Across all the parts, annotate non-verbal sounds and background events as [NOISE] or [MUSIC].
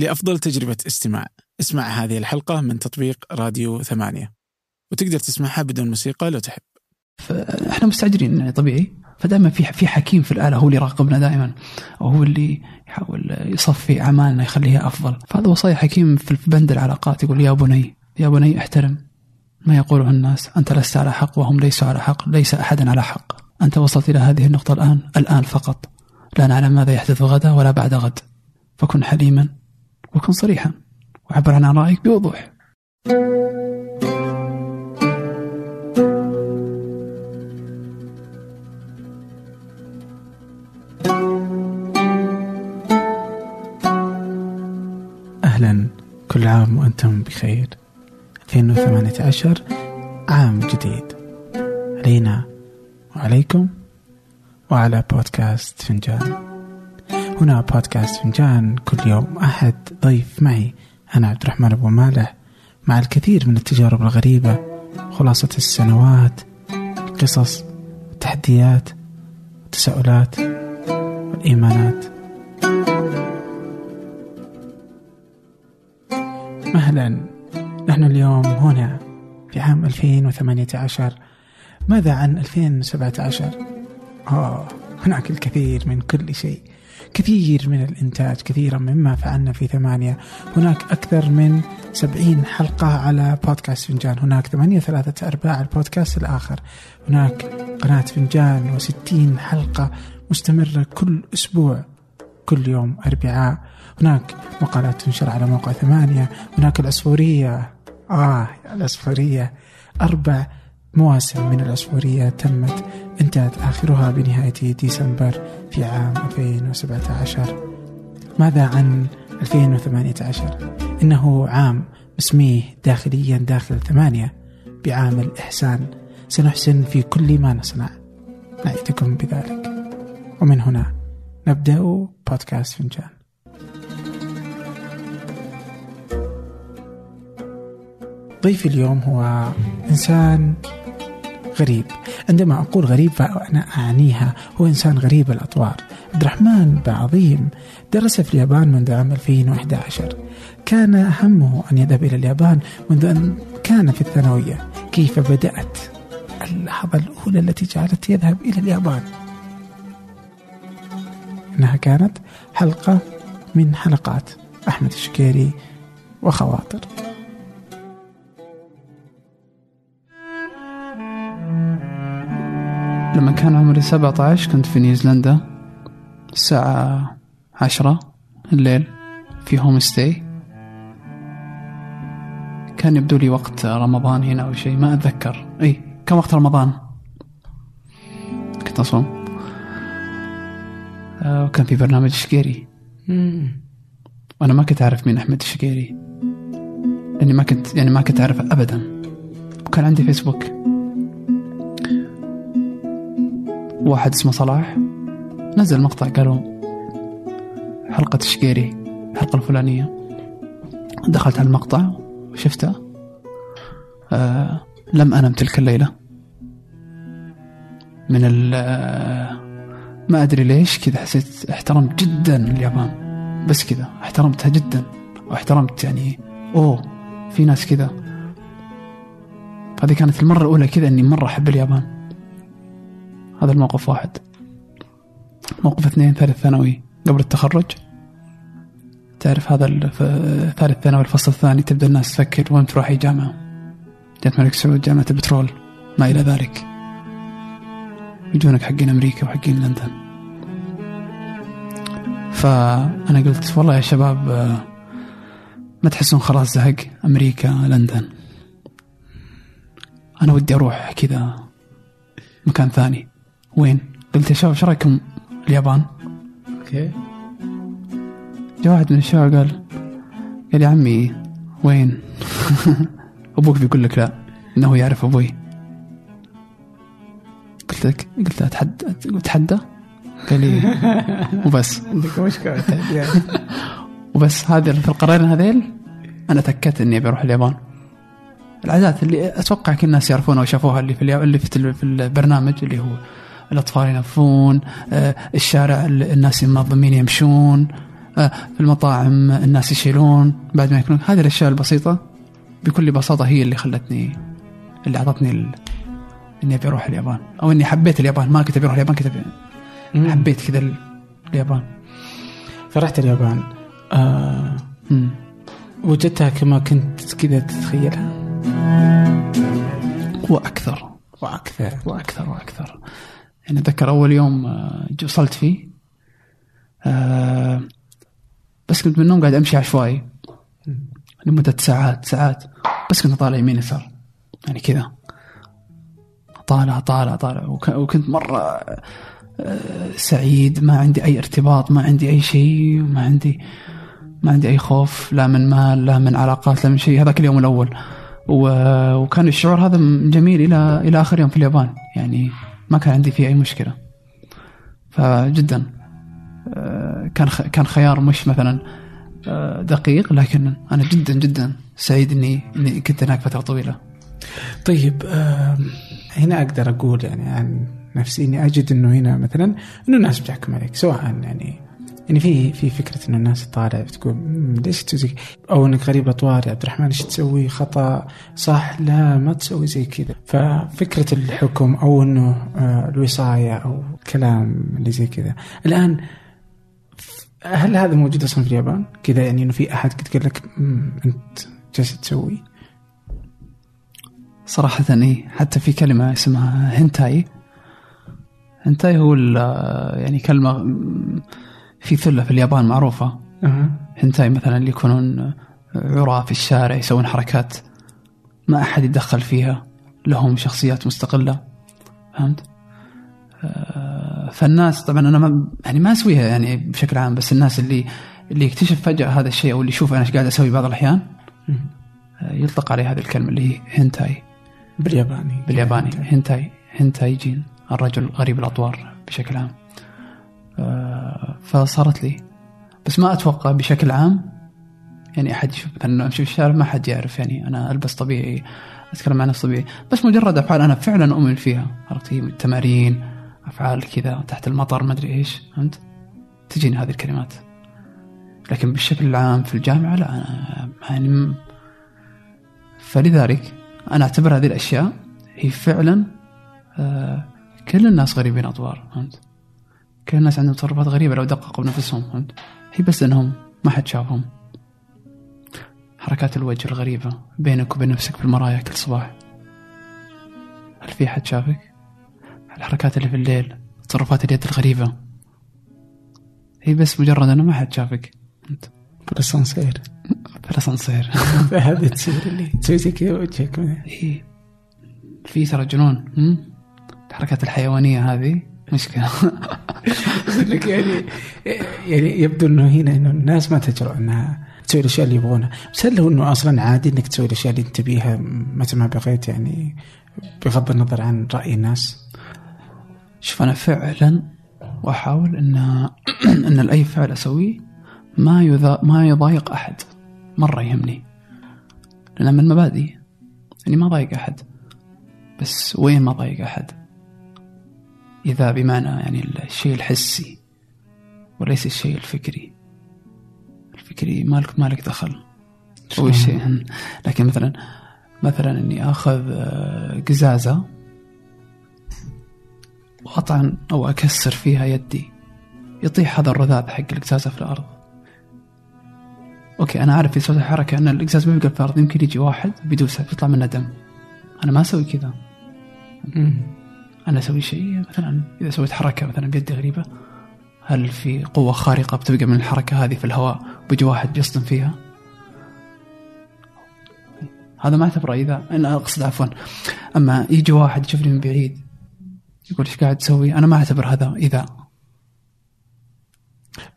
لأفضل تجربة استماع. اسمع هذه الحلقة من تطبيق راديو ثمانية. وتقدر تسمعها بدون موسيقى لو تحب. إحنا مستعجلين يعني طبيعي. فدائما في في حكيم في الآلة هو اللي يراقبنا دائما. وهو اللي يحاول يصفي أعمالنا يخليها أفضل. فهذا وصايا حكيم في بند العلاقات يقول يا بني يا بني احترم ما يقوله الناس. أنت لست على حق وهم ليسوا على حق ليس احد على حق. أنت وصلت إلى هذه النقطة الآن الآن فقط. لا نعلم ماذا يحدث غدا ولا بعد غد. فكن حليما. وكن صريحا وعبر عن آرائك بوضوح. أهلا كل عام وأنتم بخير. 2018 عام جديد. علينا وعليكم وعلى بودكاست فنجان. هنا بودكاست فنجان. كل يوم أحد ضيف معي. أنا عبد الرحمن أبو مالح. مع الكثير من التجارب الغريبة خلاصة السنوات القصص التحديات التساؤلات والإيمانات مهلا نحن اليوم هنا في عام 2018 ماذا عن 2017 آه هناك الكثير من كل شيء. كثير من الإنتاج كثيرا مما فعلنا في ثمانية. هناك أكثر من سبعين حلقة على بودكاست فنجان. هناك ثمانية ثلاثة أرباع البودكاست الآخر. هناك قناة فنجان وستين حلقة مستمرة كل أسبوع كل يوم أربعاء. هناك مقالات تنشر على موقع ثمانية. هناك العصفورية آه العصفورية أربع مواسم من العصفورية تمت انتهت آخرها بنهاية ديسمبر في عام 2017 ماذا عن 2018 إنه عام نسميه داخليا داخل ثمانية بعام الإحسان. سنحسن في كل ما نصنع. نعدكم بذلك. ومن هنا نبدأ بودكاست فنجان. ضيفي اليوم هو إنسان غريب. عندما أقول غريب فأنا أعنيها هو إنسان غريب الأطوار. عبد الرحمن بعظيم درس في اليابان منذ عام 2011 كان همه أن يذهب إلى اليابان منذ أن كان في الثانوية. كيف بدأت اللحظة الأولى التي جعلت يذهب إلى اليابان؟ إنها كانت حلقة من حلقات أحمد الشكيري وخواطر. لما كان عمري 17 كنت في نيوزيلندا الساعة عشرة الليل في هوم ستاي كان يبدو لي وقت رمضان هنا أو شيء ما أتذكر. أي كان وقت رمضان؟ كنت أصوم. آه، وكان في برنامج الشقيري وأنا ما كنت أعرف مين أحمد الشقيري. لأني ما كنت يعني ما كنت أعرفه أبدا. وكان عندي فيسبوك واحد اسمه صلاح. نزل مقطع قالوا حلقة الشقيري الحلقة الفلانية. دخلت على المقطع وشفته آه لم أنم تلك الليلة. من ال آه، ما أدري ليش كذا حسيت احترمت جدا اليابان. بس كذا احترمتها جدا. واحترمت يعني أوه في ناس كذا. هذه كانت المرة الأولى كذا إني مرة أحب اليابان. هذا الموقف واحد. موقف اثنين ثالث ثانوي قبل التخرج. تعرف هذا ثالث ثانوي الفصل الثاني تبدأ الناس تفكر وين تروح أي جامعة؟ جامعه الملك سعود جامعة البترول ما إلى ذلك. يجونك حقين أمريكا وحقين لندن. فأنا قلت والله يا شباب ما تحسون خلاص زهق؟ أمريكا لندن. أنا ودي أروح كذا مكان ثاني. وين؟ قلت يا شباب إيش رأيكم اليابان؟ أوكي جاء واحد من الشباب قال قال يا عمي وين؟ [LAUGHS] أبوك بيقول لك لا إنه يعرف أبوي قلت لك قلت اتحدى أتحدى قال لي [LAUGHS] وبس عندك مشكلة [LAUGHS] وبس هذا في القرارين هذيل أنا تأكدت إني بروح اليابان العادات اللي أتوقع كل الناس يعرفونها وشافوها اللي في اللي في البرنامج اللي هو الأطفال ينفون آه، الشارع الناس المنظمين يمشون آه، في المطاعم الناس يشيلون بعد ما يكونون هذه الأشياء البسيطة بكل بساطة هي اللي خلتني اللي أعطتني ال... إني أبي أروح اليابان. أو إني حبيت اليابان. ما كنت أبي أروح اليابان كنت أبي... حبيت كذا ال- اليابان. فرحت اليابان. آه. مم. وجدتها كما كنت كذا تتخيلها. وأكثر. وأكثر. وأكثر. وأكثر. يعني أتذكر أول يوم آه، وصلت فيه آه، بس كنت من النوم قاعد أمشي عشوائي لمدة ساعات ساعات بس كنت طالع يمين يسار يعني كذا. طالع طالع طالع وك- وكنت مرة آه، سعيد ما عندي أي ارتباط ما عندي أي شيء ما عندي ما عندي أي خوف لا من مال لا من علاقات لا من شيء. هذاك اليوم الأول. و- وكان الشعور هذا جميل إلى إلى آخر يوم في اليابان يعني ما كان عندي فيه أي مشكلة. فجدا آه، كان كان خيار مش مثلا آه، دقيق لكن أنا جدا جدا سعيد إني إني كنت هناك فترة طويلة. طيب هنا أقدر أقول يعني عن نفسي إني أجد إنه هنا مثلا إنه الناس بتحكم عليك سواء يعني يعني في في فكرة انه الناس تطالع بتقول "مم، ليش تسوي أو إنك غريب الاطوار يا عبد الرحمن إيش تسوي؟ خطأ. صح لا ما تسوي زي كذا. ففكرة الحكم أو إنه آه الوصاية أو الكلام اللي زي كذا. الآن هل هذا موجود أصلا في اليابان؟ كذا يعني إنه في أحد قد قال لك "مم، أنت جالس تسوي؟ صراحة اي حتى في كلمة اسمها هنتاي. هنتاي هو ال- يعني كلمة م- في ثلة في اليابان معروفة. أه. هنتاي مثلا اللي يكونون عراة في الشارع يسوون حركات ما أحد يتدخل فيها لهم شخصيات مستقلة. فهمت؟ آه، فالناس طبعا أنا ما يعني ما أسويها يعني بشكل عام بس الناس اللي اللي يكتشف فجأة هذا الشيء أو اللي يشوف أنا إيش قاعد أسوي بعض الأحيان مم. آه، يطلق عليه هذه الكلمة اللي هي هنتاي. بالياباني. بالياباني. هنتاي. هنتاي. جين الرجل غريب الأطوار بشكل عام. فصارت لي. بس ما أتوقع بشكل عام يعني أحد يشوف مثلا أمشي في الشارع ما حد يعرف يعني. أنا ألبس طبيعي أتكلم عن نفسي طبيعي. بس مجرد أفعال أنا فعلا أؤمن فيها. عرفت هي؟ تمارين أفعال كذا تحت المطر ما أدري إيش. فهمت؟ تجيني هذه الكلمات. لكن بالشكل العام في الجامعة لا أنا يعني فلذلك أنا أعتبر هذه الأشياء هي فعلا آه كل الناس غريبين أطوار. فهمت؟ كل الناس عندهم تصرفات غريبة لو دققوا بنفسهم فهمت؟ هي بس لأنهم ما حد شافهم. حركات الوجه الغريبة بينك وبين نفسك في المرايا كل صباح. هل في حد شافك؟ الحركات اللي في الليل تصرفات اليد الغريبة؟ هي بس مجرد أنه ما حد شافك أنت بالاسانسير في الأسانسير. [LAUGHS] [LAUGHS] هذه تصير اللي تسوي زي كذا وجهك. إيه. في ترى جنون؟ الحركات الحيوانية هذه. مشكلة. [LAUGHS] لك يعني يعني يبدو إنه هنا إنه الناس ما تجرؤ إنها تسوي الأشياء اللي يبغونها. بس هل هو إنه أصلا عادي إنك تسوي الأشياء اللي أنت تبيها متى ما بغيت يعني بغض النظر عن رأي الناس؟ شوف أنا فعلا وأحاول أن [CLEARS THROAT] أن أي فعل أسويه ما يذا ما يضايق أحد. مرة يهمني. لأن من مبادئي يعني ما ضايق أحد. بس وين ما ضايق أحد؟ إذا بمعنى يعني الشيء الحسي وليس الشيء الفكري. الفكري مالك مالك دخل. هو الشيء لكن مثلا مثلا إني آخذ آه، قزازة واطعن أو أكسر فيها يدي. يطيح هذا الرذاذ حق القزازة في الأرض. okay أنا عارف في صوت الحركة أن القزاز بيبقى في الأرض. يمكن يجي واحد بيدوسه بيطلع منه دم. أنا ما أسوي كذا. أنا أسوي شيء مثلا إذا سويت حركة مثلا بيدي غريبة هل في قوة خارقة بتبقى من الحركة هذه في الهواء وبيجي واحد بيصطم فيها؟ هذا ما أعتبره. إذا أنا أقصد عفوا. أما يجي واحد يشوفني من بعيد يقول إيش قاعد تسوي؟ أنا ما أعتبر هذا إذا.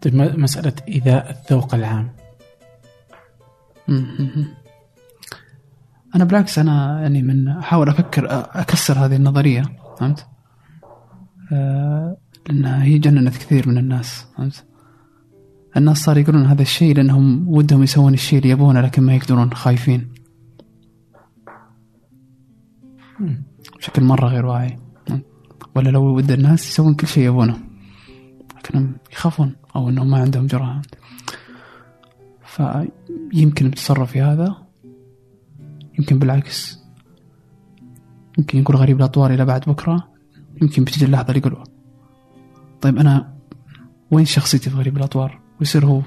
طيب مسألة ايذاء الذوق العام. أنا بالعكس أنا يعني من أحاول أفكر أكسر هذه النظرية. فهمت؟ آه، لانها هي جننت كثير من الناس فهمت؟ الناس صار يقولون هذا الشيء لأنهم ودهم يسوون الشيء اللي يبونه لكن ما يقدرون خايفين بشكل مرة غير واعي؟ ولا لو ود الناس يسوون كل شيء يبونه لكنهم يخافون أو إنهم ما عندهم جرأة فيمكن بتصرف في هذا يمكن بالعكس يمكن يقول غريب الأطوار إلى بعد بكرة يمكن بتجي اللحظة اللي يقول طيب أنا وين شخصيتي في غريب الأطوار ويصير هو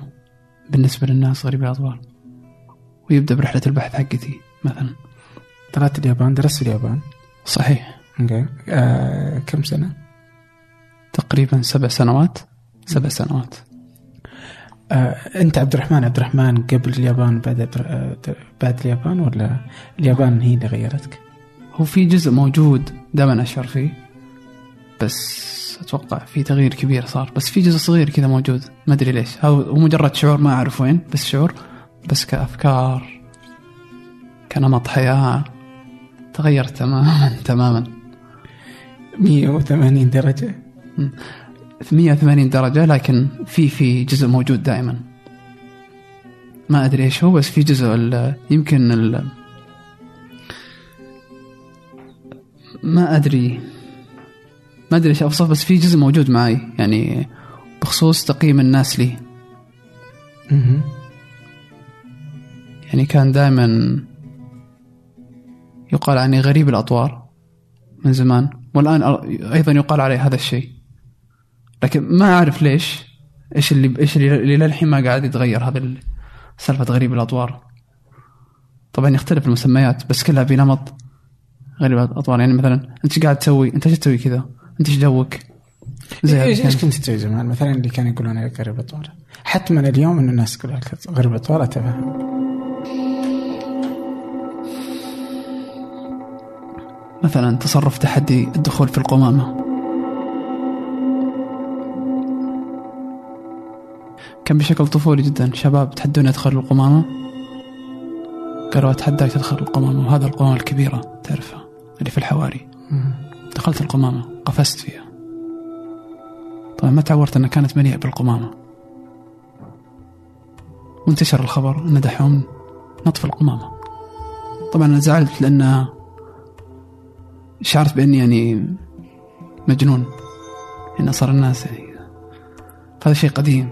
بالنسبة للناس غريب الأطوار ويبدأ برحلة البحث حقتي مثلا. طلعت اليابان درست اليابان. صحيح. أوكي. آه كم سنة؟ تقريبا سبع سنوات. سبع سنوات. آه أنت عبد الرحمن عبد الرحمن قبل اليابان بعد آه بعد اليابان ولا؟ اليابان هي اللي غيرتك؟ هو في جزء موجود دائما اشعر فيه بس أتوقع في تغيير كبير صار بس في جزء صغير كذا موجود ما أدري ليش هو مجرد شعور ما أعرف وين بس شعور بس كأفكار كنمط حياة تغير تماما [LAUGHS] تماما. 180 درجة. في 180 درجة لكن في في جزء موجود دائما. ما أدري إيش هو بس في جزء ال- يمكن ال- ما أدري. ما أدري إيش أوصف بس في جزء موجود معي يعني بخصوص تقييم الناس لي. يعني كان دائما يقال عني غريب الأطوار من زمان. والآن أيضا يقال علي هذا الشيء. لكن ما أعرف ليش إيش اللي إيش اللي للحين ما قاعد يتغير هذا ال- سالفة غريب الأطوار. طبعا يختلف المسميات بس كلها بنمط. غريب الأطوار يعني مثلا أنت إيش قاعد تسوي؟ أنت إيش تسوي كذا؟ أنت إيش جوك؟ زي إيش هذا إيش كان. كنت تسوي زمان؟ مثلا اللي كانوا يقولون عليك غريب اطوار حتما اليوم إن الناس تقول عليك غريب اطوار اتفهم مثلا تصرف تحدي الدخول في القمامة. كان بشكل طفولي جدا. شباب تحدون يدخلوا القمامة؟ قالوا أتحداك تدخل القمامة وهذا القمامة الكبيرة تعرفها. اللي في الحواري. دخلت القمامة قفزت فيها. طبعا ما تعورت أنها كانت مليئة بالقمامة؟ وانتشر الخبر أن دحوم نط في القمامة. طبعا أنا زعلت لأن شعرت بأني يعني مجنون. إن صار الناس يعني هذا شيء قديم.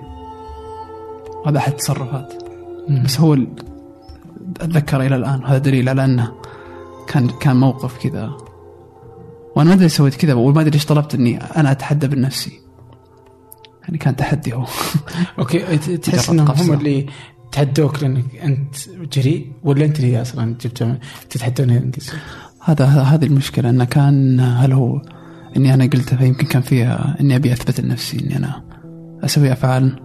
هذا أحد التصرفات بس هو ال- أتذكر إلى الآن هذا دليل على أنه كان كان موقف كذا. وأنا ما أدري سويت كذا وما أدري إيش طلبت إني أنا أتحدى بنفسي يعني كان تحدي هو. [LAUGHS] أوكي تحس إنهم. هم اللي تحدوك لأنك أنت جريء ولا أنت اللي أصلا جبت تتحدون هذا هذه المشكلة إنه كان هل هو إني أنا قلتها فيمكن كان فيها إني أبي أثبت لنفسي إني أنا أسوي أفعال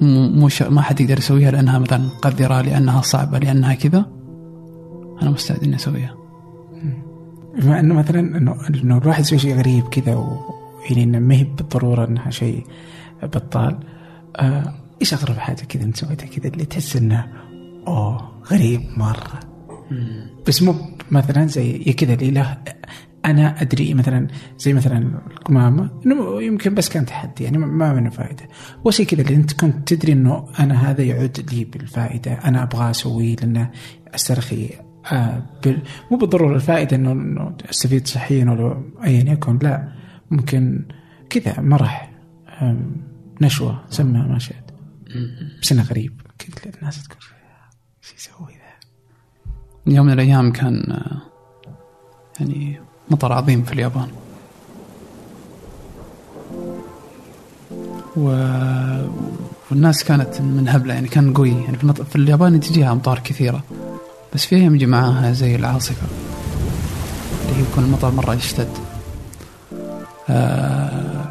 مو ما حد يقدر يسويها لأنها مثلا قذره لأنها صعبة لأنها كذا. أنا مستعد إني أسويها. بما أنه مثلا انه إنه الواحد يسوي شيء غريب كذا يعني إنه ما هي بالضرورة إنها شيء بطال. آه إيش أغرب حاجة كذا أنت سويتها كذا اللي تحس إنه أوه غريب مرة. بس مو مثلا زي كذا اللي له أنا أدري مثلا زي مثلا القمامه إنه يمكن بس كان تحدي يعني ما- ما منه فائده وشيء كذا اللي أنت كنت تدري إنه أنا هذا يعود لي بالفائده أنا أبغى أسويه لأنه أسترخي آه. مو بالضرورة الفائدة انه إنه استفيد صحيا ولا ايا يكن لا ممكن كذا مرح نشوة سمها ما شئت بس إنه غريب. كذا الناس تقول إيش يسوي ذا؟ يوم من الأيام كان آه، يعني مطر عظيم في اليابان. و... والناس كانت منهبلة يعني كان قوي. يعني في, المط... في اليابان تجيها أمطار كثيرة. بس في أيام يجي معاها زي العاصفة اللي يكون المطر مرة يشتد آه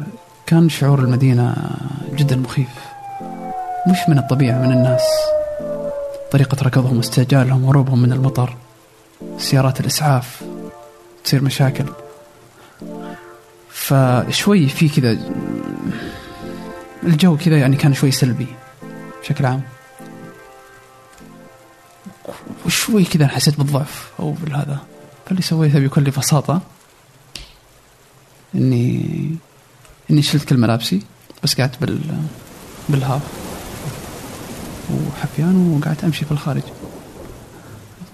كان شعور المدينة جدا مخيف. مش من الطبيعة من الناس. طريقة ركضهم واستعجالهم وهروبهم من المطر. سيارات الإسعاف تصير مشاكل. فشوي في كذا الجو كذا يعني كان شوي سلبي بشكل عام. وشوي كذا حسيت بالضعف أو بالهذا. فاللي سويته بكل بساطة. اني إني شلت كل ملابسي بس قعدت بال بالهاف. وحفيان وقعدت أمشي في الخارج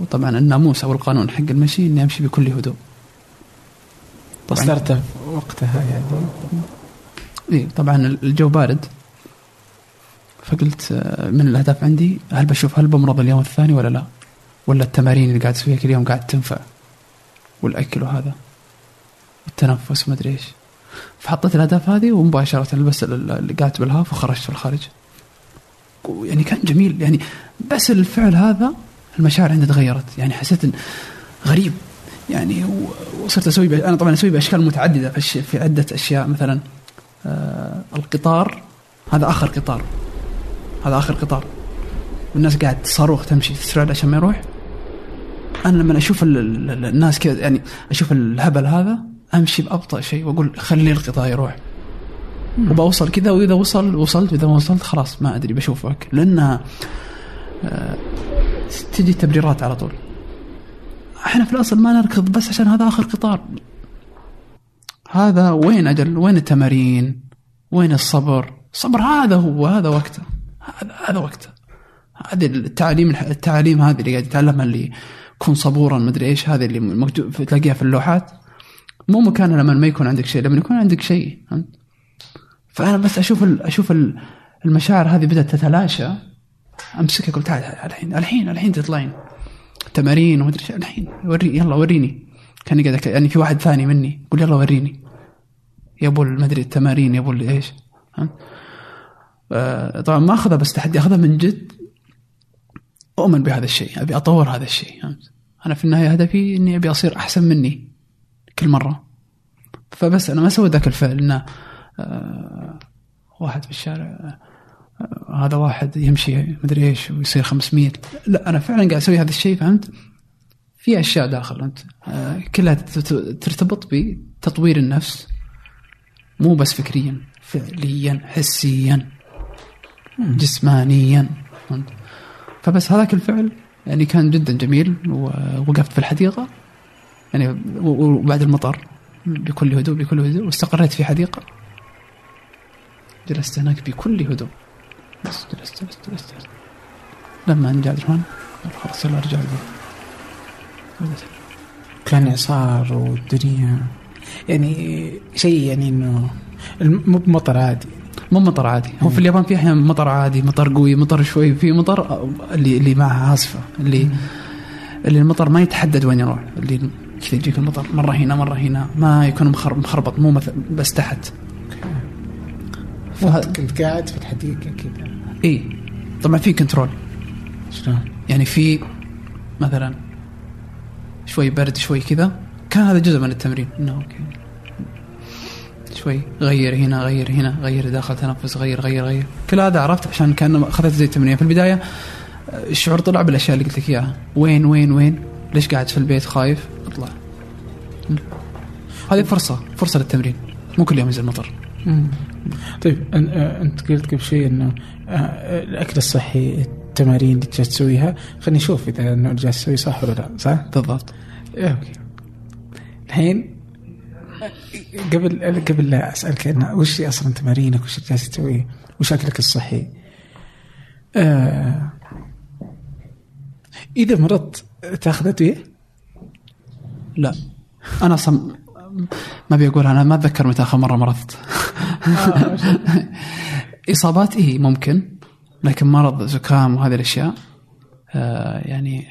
وطبعا الناموس أو القانون حق المشي إني أمشي بكل هدوء. طبعا صرت وقتها يعني. اي طبعا الجو بارد. فقلت آه، من الأهداف عندي هل بشوف هل بمرض اليوم الثاني ولا لا؟ ولا التمارين اللي قاعد اسويها كل يوم قاعد تنفع؟ والأكل وهذا. والتنفس وما أدري إيش. فحطيت الأهداف هذه ومباشرة لبست قاعد بالهاف وخرجت في الخارج. يعني كان جميل. يعني بس الفعل هذا المشاعر عندي تغيرت. يعني حسيت إن غريب. يعني وصرت أسوي أنا طبعا أسوي بأشكال متعددة. في, عدة أشياء مثلا آه القطار. هذا آخر قطار. هذا آخر قطار. والناس قاعد تصاروخ تمشي. تسرع عشان ما يروح. أنا لما أشوف ال- ال- ال- الناس كذا يعني أشوف الهبل هذا أمشي بأبطأ شيء وأقول خلي القطار يروح. وبوصل كذا وإذا وصل وصلت واذا ما وصلت خلاص ما أدري بشوفك. لأنها آه، تجي تبريرات على طول. إحنا في الأصل ما نركض بس عشان هذا آخر قطار. هذا وين أجل؟ وين التمارين؟ وين الصبر؟ الصبر هذا هو هذا وقته. هذا هذا وقته. هذه التعاليم التعاليم هذه اللي قاعد يتعلمها اللي كن صبورا مدري إيش هذه اللي مكتوب تلاقيها في اللوحات. مو مكانها لما ما يكون عندك شيء لما يكون عندك شيء فهمت؟ فأنا بس أشوف أشوف ال- المشاعر هذه بدأت تتلاشى. أمسكها أقول تعال الحين الحين الحين تطلعين. تمارين ومدري إيش الحين وري يلا وريني. كان قاعد يعني في واحد ثاني مني يقول يلا وريني. يا أبو المدري التمارين يا أبو إيش؟ آه، طبعا ما أخذها بس تحدي أخذها من جد. أؤمن بهذا الشيء أبي أطور هذا الشيء فهمت؟ أنا في النهاية هدفي إني أبي أصير أحسن مني كل مرة فبس أنا ما أسوي ذاك الفعل انه آه، واحد في الشارع آه، هذا واحد يمشي مدري إيش ويصير 500 لا أنا فعلا قاعد أسوي هذا الشيء فهمت؟ في أشياء داخل انت آه، كلها ترتبط بتطوير النفس مو بس فكريا فعليا حسيا جسمانيا فهمت؟ فبس هذاك الفعل يعني كان جدا جميل ووقفت في الحديقة يعني وبعد المطر بكل هدوء بكل هدوء واستقريت في حديقة. جلست هناك بكل هدوء. بس جلست جلست جلست, جلست. لما جاء عبد الرحمن قال خلاص يلا أرجع. البيت كان إعصار والدنيا. يعني شيء يعني إنه مو بمطر عادي. مو مطر عادي. هو في اليابان في أحيانا مطر عادي مطر قوي مطر شوي في مطر اللي اللي معها عاصفة اللي اللي المطر ما يتحدد وين يروح اللي كذا يجيك المطر مرة هنا مرة هنا ما يكون مخر- مخربط مو مثل بس تحت. فه- كنت قاعد في الحديقة كذا. إي. طبعا في control شلون؟ يعني في مثلا شوي برد شوي كذا. كان هذا جزء من التمرين. إنه okay. شوي. غير هنا غير هنا غير داخل تنفس غير غير غير. كل هذا عرفت عشان كان أخذت زي التمرين في البداية الشعور طلع بالأشياء اللي قلت لك إياها. وين وين وين؟ ليش قاعد في البيت خايف؟ أطلع. هذه فرصة فرصة للتمرين. مو كل يوم ينزل مطر. طيب أنت قلت قبل شوي إنه الأكل الصحي التمارين اللي جالس تسويها. خليني أشوف إذا إنه جالس تسوي صح ولا لا صح؟ بالضبط. أوكي. الحين قبل قبل لا أسألك انه وش أصلا تمارينك؟ وش اللي جالس تسويه وش اكلك الصحي آه إذا مرضت تاخذ ادويه لا. أنا أصلا ما بيقول أنا ما أتذكر متى آخر مرة مرضت. [LAUGHS] إصابات إيه ممكن لكن مرض زكام وهذه الأشياء آه يعني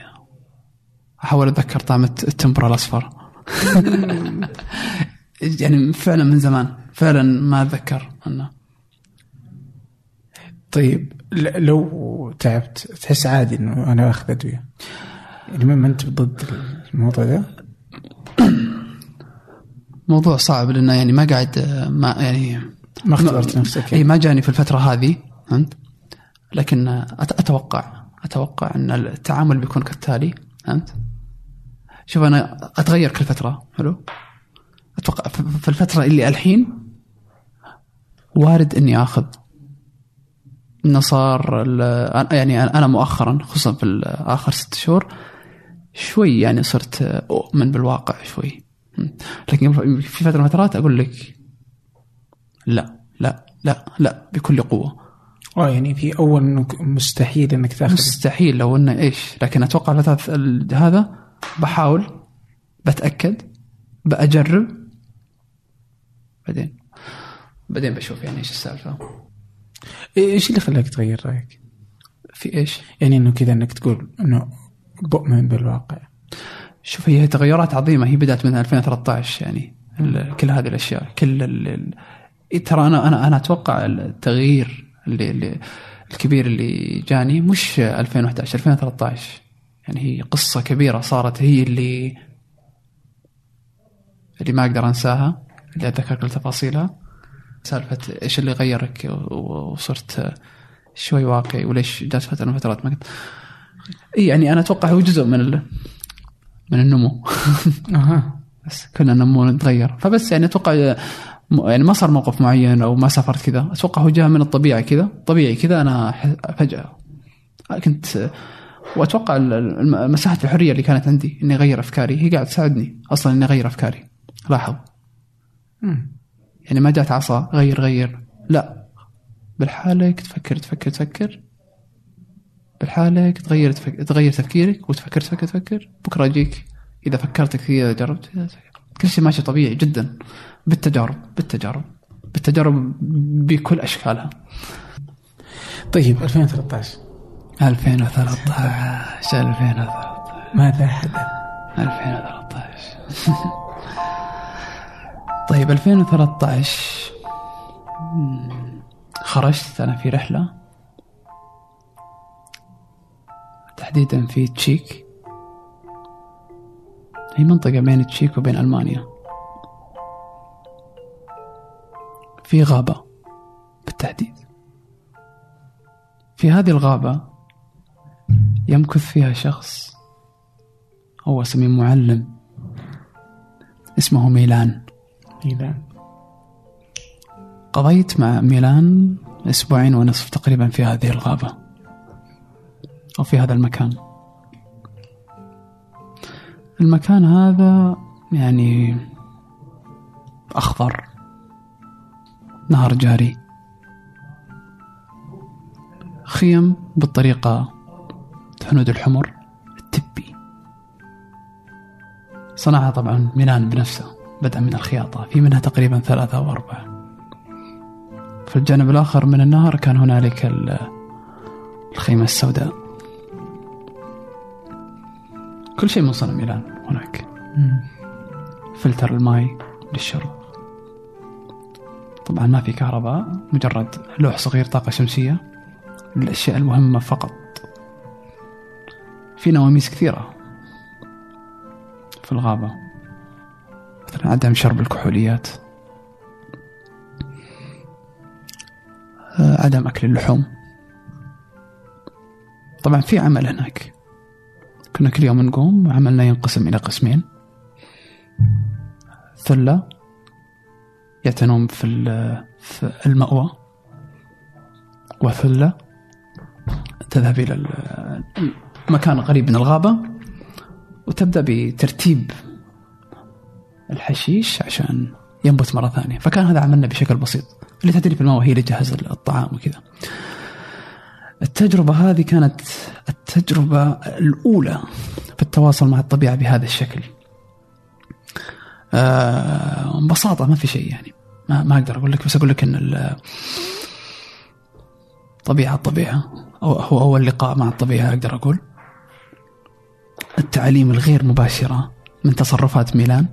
أحاول أتذكر طعم الت- التمبرا الأصفر. [LAUGHS] يعني فعلا من زمان. فعلا ما أتذكر أنه. طيب لو تعبت تحس عادي إنه أنا آخذ أدوية؟ يعني ما أنت ضد الموضوع ده؟ [CLEARS THROAT] موضوع صعب لأنه يعني ما قاعد ما يعني ما اختبرت نفسك إي يعني. ما جاني في الفترة هذه فهمت؟ لكن أتوقع أتوقع إن التعامل بيكون كالتالي فهمت؟ شوف أنا أتغير كل فترة حلو؟ أتوقع في الفترة اللي الحين وارد إني آخذ انه صار يعني أنا مؤخرا خصوصا في آخر ست شهور شوي يعني صرت أؤمن بالواقع شوي. لكن في فترة من الفترات أقول لك لا لا لا لا بكل قوة. آه يعني في أول مستحيل إنك تأخذ. مستحيل لو إنه إيش لكن أتوقع هذا بحاول بتأكد بأجرب بعدين. بعدين بشوف يعني إيش السالفة. إيش اللي خلاك تغير رأيك؟ في إيش؟ يعني إنه كذا إنك تقول إنه بؤمن بالواقع. شوف هي تغيرات عظيمة. هي بدأت من 2013 يعني. كل هذه الأشياء. كل ال- إيه ترى أنا أنا أنا أتوقع التغيير اللي, اللي الكبير اللي جاني مش 2011 2013 يعني هي قصة كبيرة صارت هي اللي اللي ما أقدر أنساها. اللي اتذكر كل تفاصيلها سالفة إيش اللي غيرك وصرت شوي واقعي وليش جات فترة من فترات ما كنت إي يعني أنا أتوقع هو جزء من ال... من النمو. [LAUGHS] أها. بس كنا نمو نتغير فبس يعني أتوقع م- يعني ما صار موقف معين أو ما سافرت كذا. أتوقع هو جاء من الطبيعه كذا. طبيعي كذا أنا ح- فجأة كنت وأتوقع مساحة الحرية اللي كانت عندي إني أغير أفكاري هي قاعد تساعدني أصلا إني أغير أفكاري. لاحظ. يعني ما جات عصا غير غير. لا. بالحالك تفكر تفكر تفكر. بالحالك تغير تفك... تغير تفكيرك وتفكر تفكر تفكر. بكرة اجيك إذا فكرت كثير إذا جربت تفكر. كل شيء ماشي طبيعي جدا. بالتجارب بالتجارب. بالتجارب بكل أشكالها. طيب 2013 2013 2013 ماذا حدث؟ 2013 [LAUGHS] طيب 2013 مم، خرجت أنا في رحلة. تحديدا في تشيك. هي منطقة بين تشيك وبين ألمانيا. في غابة بالتحديد. في هذه الغابة يمكث فيها شخص هو اسمه معلم اسمه ميلان. إذا. قضيت مع ميلان أسبوعين ونصف تقريبا في هذه الغابة أو في هذا المكان. المكان هذا يعني أخضر نهر جاري خيم بالطريقة حنود الحمر التبي. صنعها طبعا ميلان بنفسه بدأ من الخياطة في منها تقريبا ثلاثة أو أربعة. في الجانب الآخر من النهر كان هنالك ال- الخيمة السوداء. كل شيء من صنع ميلان هناك. فلتر الماء للشرب. طبعا ما في كهرباء مجرد لوح صغير طاقة شمسية. للأشياء المهمة فقط. في نواميس كثيرة في الغابة. مثلا عدم شرب الكحوليات آه، عدم أكل اللحوم. طبعا في عمل هناك. كنا كل يوم نقوم عملنا ينقسم إلى قسمين. ثلة يعتنون في ال- في المأوى وثلة تذهب إلى مكان قريب من الغابة وتبدأ بترتيب الحشيش عشان ينبت مرة ثانية. فكان هذا عملنا بشكل بسيط. اللي تدري في الماء هي اللي تجهز الطعام وكذا. التجربة هذه كانت التجربة الأولى في التواصل مع الطبيعة بهذا الشكل. آه ببساطة ما في شيء يعني. ما, ما أقدر أقول لك بس أقول لك أن ال- الطبيعة الطبيعة أو هو أول لقاء مع الطبيعة أقدر أقول. التعليم الغير مباشرة من تصرفات ميلان.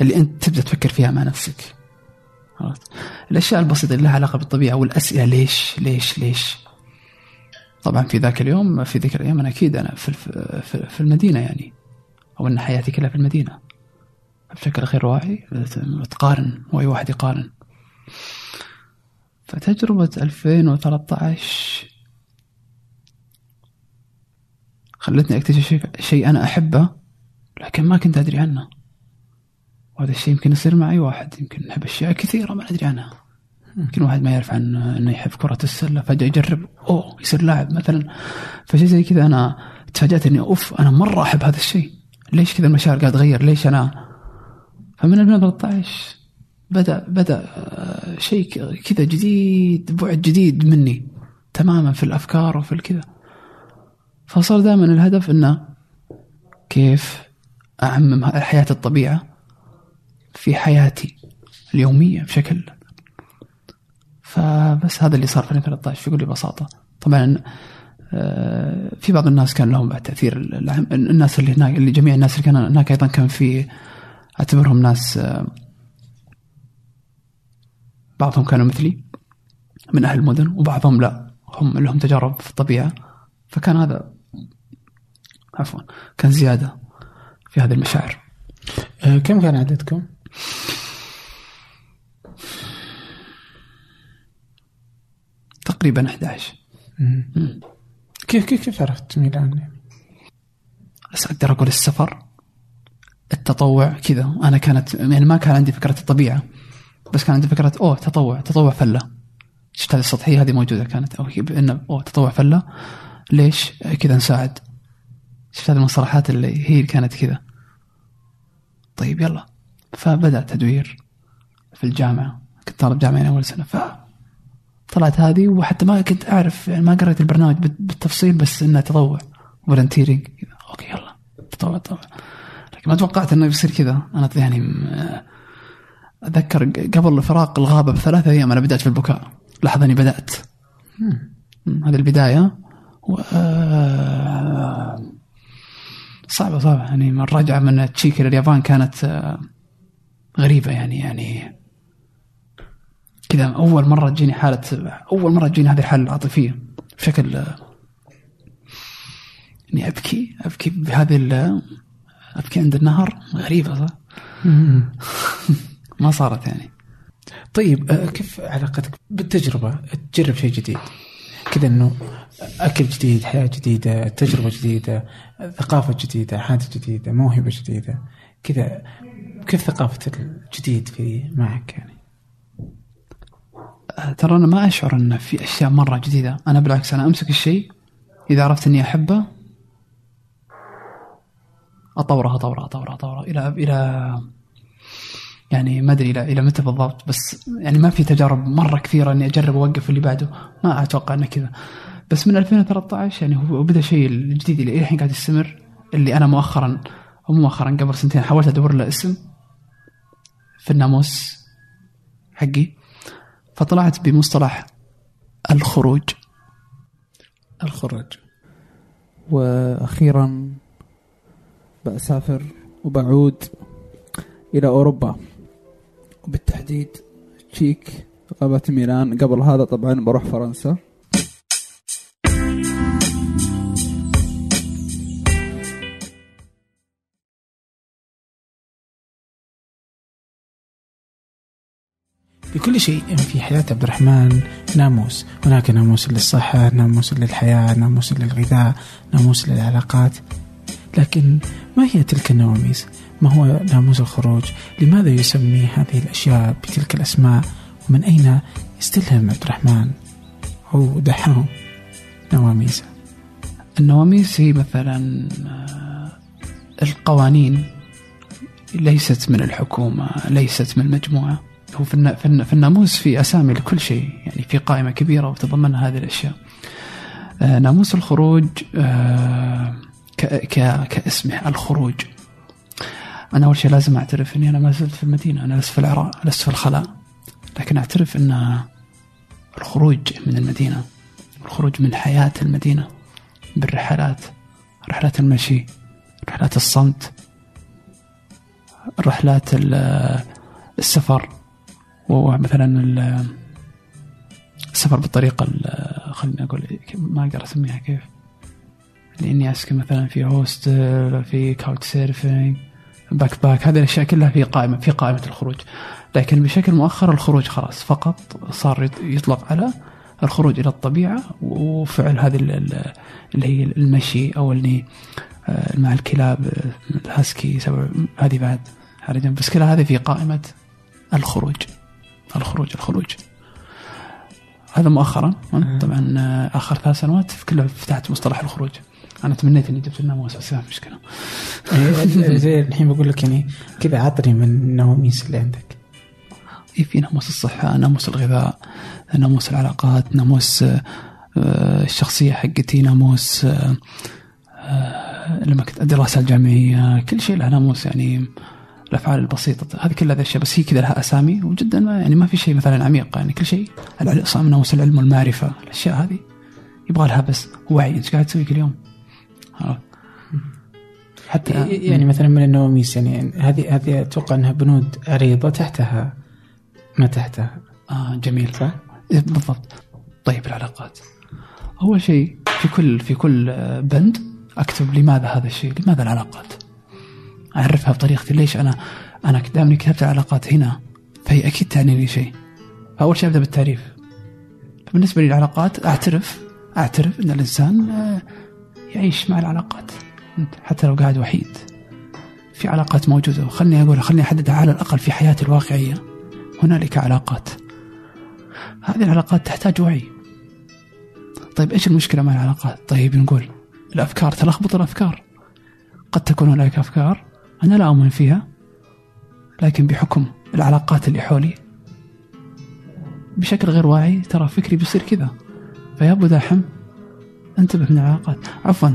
اللي أنت تبدأ تفكر فيها مع نفسك. عرفت؟ الأشياء البسيطة اللي لها علاقة بالطبيعة والأسئلة ليش؟ ليش؟ ليش؟ طبعا في ذاك اليوم في ذيك الأيام أنا أكيد أنا في, في, في المدينة يعني أو أن حياتي كلها في المدينة. بشكل غير واعي تقارن وأي واحد يقارن. فتجربة 2013 خلتني أكتشف شيء أنا أحبه لكن ما كنت أدري عنه. وهذا الشيء يمكن يصير مع اي واحد يمكن نحب أشياء كثيرة ما ندري عنها يمكن واحد ما يعرف عن إنه يحب كرة السلة فجأة يجرب أوه يصير لاعب مثلا. فشيء زي كذا أنا تفاجأت اني أوف أنا مرة أحب هذا الشيء. ليش كذا المشاعر قاعد تغير ليش أنا؟ فمن 2013 بدأ بدأ آه، شيء كذا جديد بعد جديد مني تماما في الأفكار وفي الكذا فصار دائما الهدف إنه كيف أعمم حياة الطبيعة. في حياتي اليومية بشكل. فبس هذا اللي صار في 2013 بكل بساطه طبعا آه، في بعض الناس كان لهم بعد العام- الناس اللي هناك اللي جميع الناس اللي كانوا هناك أيضا كان في أعتبرهم ناس آه، بعضهم كانوا مثلي من أهل المدن وبعضهم لا. هم لهم تجارب في الطبيعة. فكان هذا عفوا كان زيادة في هذه المشاعر. آه، كم كان عددكم؟ تقريبا 11 مم. كيف كيف كيف عرفت ميلان؟ بس أقدر أقول السفر التطوع كذا. أنا كانت يعني ما كان عندي فكرة الطبيعة بس كان عندي فكرة أوه تطوع تطوع فلة. شفت هذه السطحية؟ هذه موجودة كانت. أو هي بان أوه تطوع فلة. ليش؟ كذا نساعد. شفت هذه المصطلحات اللي هي كانت كذا. طيب يلا. فبدأ تدوير في الجامعة. كنت طالب جامعة يعني أول سنة. ف طلعت هذه وحتى ما كنت أعرف يعني ما قريت البرنامج بال- بالتفصيل بس إنه تطوع. volunteering okay يلا. تطوع تطوع. لكن ما توقعت إنه بيصير كذا. أنا يعني أتذكر ق- قبل فراق الغابة بثلاثة أيام أنا بدأت في البكاء. لحظه اني بدأت. مم، هذه البداية. و آه، صعبة صعبة. يعني من الرجعه من تشيكي لليابان كانت غريبة يعني يعني كذا أول مرة تجيني حالة أول مرة تجيني هذه الحالة العاطفية بشكل آه، اني أبكي أبكي بهذه ال- أبكي عند النهر. غريبة صح؟ [LAUGHS] ما صارت يعني. طيب آه، كيف علاقتك بالتجربة؟ تجرب شيء جديد. كذا إنه أكل جديد حياة جديدة تجربة جديدة ثقافة جديدة عادة جديدة موهبة جديدة. كذا كيف ثقافة الجديد في معك يعني؟ آه، ترى أنا ما أشعر أن في أشياء مرة جديدة. أنا بالعكس أنا أمسك الشيء. إذا عرفت إني أحبه أطوره أطوره أطوره أطوره. إلى إلى يعني ما أدري إلى إلى متى بالضبط. بس يعني ما في تجارب مرة كثيرة إني أجرب اوقف اللي بعده. ما أتوقع إنه كذا. بس من 2013 يعني هو بدأ شيء الجديد اللي الحين قاعد يستمر اللي أنا مؤخرا أو مؤخرا قبل سنتين حاولت أدور له اسم. في الناموس حقي. فطلعت بمصطلح الخروج. الخروج. وأخيرا بسافر وبعود إلى أوروبا. وبالتحديد تشيك غابة ميلان. قبل هذا طبعا بروح فرنسا. لكل شيء. في حياة عبد الرحمن ناموس. هناك ناموس للصحة ناموس للحياة ناموس للغذاء ناموس للعلاقات. لكن ما هي تلك النواميس؟ ما هو ناموس الخروج؟ لماذا يسمي هذه الأشياء بتلك الأسماء؟ ومن أين يستلهم عبد الرحمن؟ أو دحاهم [LAUGHS] نواميسه النواميس هي مثلا آه، القوانين. ليست من الحكومة ليست من المجموعة. هو في, النا- في, النا- في الناموس في أسامي لكل شيء يعني في قائمة كبيرة وتتضمن هذه الأشياء. آه، ناموس الخروج آه، كاسمه الخروج. أنا أول شيء لازم أعترف أني أنا ما زلت في المدينة أنا لست في العراق لست في الخلاء لكن أعترف أن الخروج من المدينة الخروج من حياة المدينة بالرحلات رحلات المشي رحلات الصمت رحلات ال- السفر. ومثلا ال- السفر بالطريقة ال- خليني أقول ما أقدر أسميها كيف. لأني أسكن مثلا في hostel في couch surfing backpack. هذه الأشياء كلها في قائمة في قائمة الخروج. لكن بشكل مؤخر الخروج خلاص فقط صار يط- يطلق على الخروج إلى الطبيعة. وفعل هذه ال- ال- اللي هي المشي أو اللي آه، مع الكلاب الهاسكي هذه بعد على جنب. بس كلها هذه في قائمة الخروج. الخروج الخروج. هذا مؤخرا. طبعا آه، آخر ثلاث سنوات كلها فتحت مصطلح الخروج. أنا تمنيت إني جبت الناموس بس في مشكله زي الحين بقول لك يعني كذا عطني من النواميس اللي عندك. إيه، في ناموس الصحة ناموس الغذاء ناموس العلاقات ناموس آه، آه، الشخصية حقتي ناموس آه، آه، لما كنت الدراسة الجامعية كل شيء له ناموس يعني. الأفعال البسيطة. هذه كلها الاشياء بس هي كذا لها أسامي وجدا ما يعني ما في شيء مثلا عميق. يعني كل شيء العلم ناموس العلم والمعرفه الأشياء هذه. يبغى لها بس وعي. إيش قاعد تسوي كل يوم؟ حتى يعني مثلا من النواميس يعني هذه هذه أتوقع أنها بنود عريضة تحتها. ما تحتها. آه جميل. صح؟ إيه، بالضبط. طيب العلاقات. أول شيء في كل في كل بند أكتب لماذا هذا الشيء لماذا العلاقات؟ أعرفها بطريقتي ليش أنا أنا دامني كتبت العلاقات هنا فهي أكيد تعني لي شيء. فأول شيء أبدأ بالتعريف. بالنسبة لي العلاقات أعترف أعترف إن الإنسان آه، يعيش مع العلاقات. حتى لو قاعد وحيد في علاقات موجودة. وخلني أقول خلني أحددها على الأقل في حياتي الواقعية هنالك علاقات. هذه العلاقات تحتاج وعي. طيب إيش المشكلة مع العلاقات؟ طيب نقول الأفكار تلخبط الأفكار. قد تكون هناك أفكار أنا لا أؤمن فيها لكن بحكم العلاقات اللي حولي بشكل غير واعي ترى فكري بيصير كذا. فيا أبو داحم انتبه من العلاقات. عفوا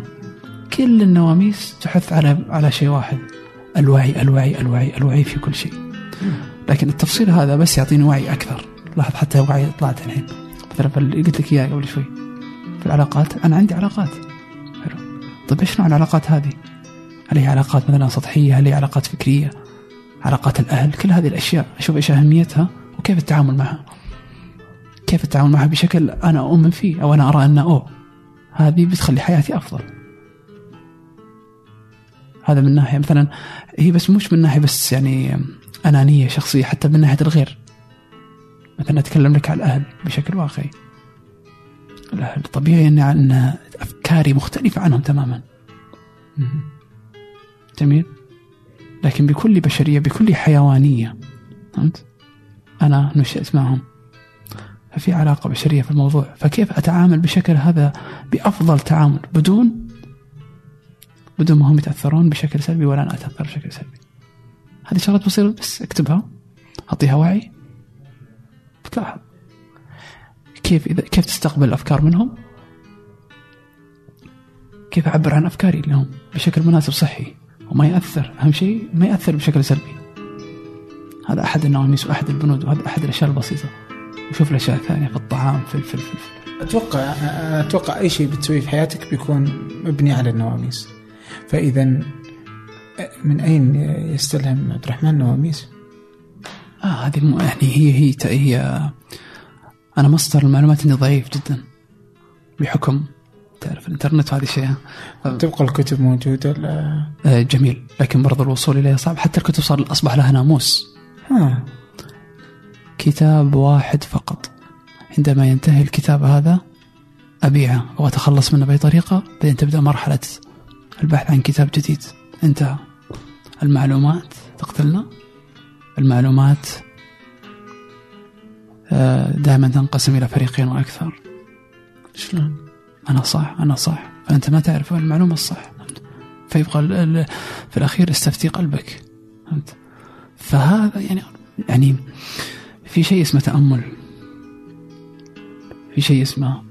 كل النواميس تحث على على شيء واحد الوعي الوعي الوعي الوعي في كل شيء. لكن التفصيل هذا بس يعطيني وعي أكثر. لاحظ حتى وعي طلعت الحين. مثلا اللي قلت لك اياه قبل شوي. في العلاقات أنا عندي علاقات. حلو. طيب إيش نوع العلاقات هذه؟ هل هي علاقات مثلا سطحية؟ هل هي علاقات فكرية؟ علاقات الأهل؟ كل هذه الأشياء أشوف إيش أهميتها وكيف التعامل معها. كيف التعامل معها بشكل أنا أؤمن فيه أو أنا أرى أنه اوه هذه بتخلي حياتي أفضل. هذا من ناحية مثلا هي بس مش من ناحية بس يعني أنانية شخصية حتى من ناحية الغير. مثلا أتكلم لك على الأهل بشكل واقعي. الأهل طبيعي ان أفكاري مختلفة عنهم تماما. جميل؟ لكن بكل بشرية بكل حيوانية فهمت؟ أنا نشأت معهم. ففي علاقة بشرية في الموضوع. فكيف أتعامل بشكل هذا بأفضل تعامل؟ بدون؟ بدون ما هم يتأثرون بشكل سلبي ولا أنا أتأثر بشكل سلبي. هذه شغلات بسيطة بس أكتبها. أعطيها وعي. بتلاحظ كيف اذا كيف تستقبل الأفكار منهم؟ كيف أعبر عن أفكاري لهم؟ بشكل مناسب صحي. وما يأثر أهم شيء ما يأثر بشكل سلبي هذا أحد النواميس وأحد البنود وهذا أحد الأشياء البسيطة وشوف الأشياء الثانية في الطعام في الفلفل في الفل. أتوقع أتوقع أي شيء بتسويه في حياتك بيكون مبني على النواميس فإذا من أين يستلهم عبد الرحمن نواميس؟ آه هذه يعني هي هي هي أنا مصدر المعلومات عندي ضعيف جدا بحكم تعرف الإنترنت وهذه الشيء تبقى الكتب موجودة؟ لا. آه، جميل. لكن برضو الوصول إليها صعب. حتى الكتب صار أصبح لها ناموس. ها. كتاب واحد فقط. عندما ينتهي الكتاب هذا أبيعه أو أتخلص منه بأي طريقة بعدين تبدأ مرحلة البحث عن كتاب جديد. انتهى. المعلومات تقتلنا. المعلومات دائما تنقسم إلى فريقين وأكثر. شلون؟ أنا صح أنا صح. فأنت ما تعرف المعلومة الصح. ال- في الأخير استفتي قلبك. فهمت؟ فهذا يعني يعني في شيء اسمه تأمل. في شيء اسمه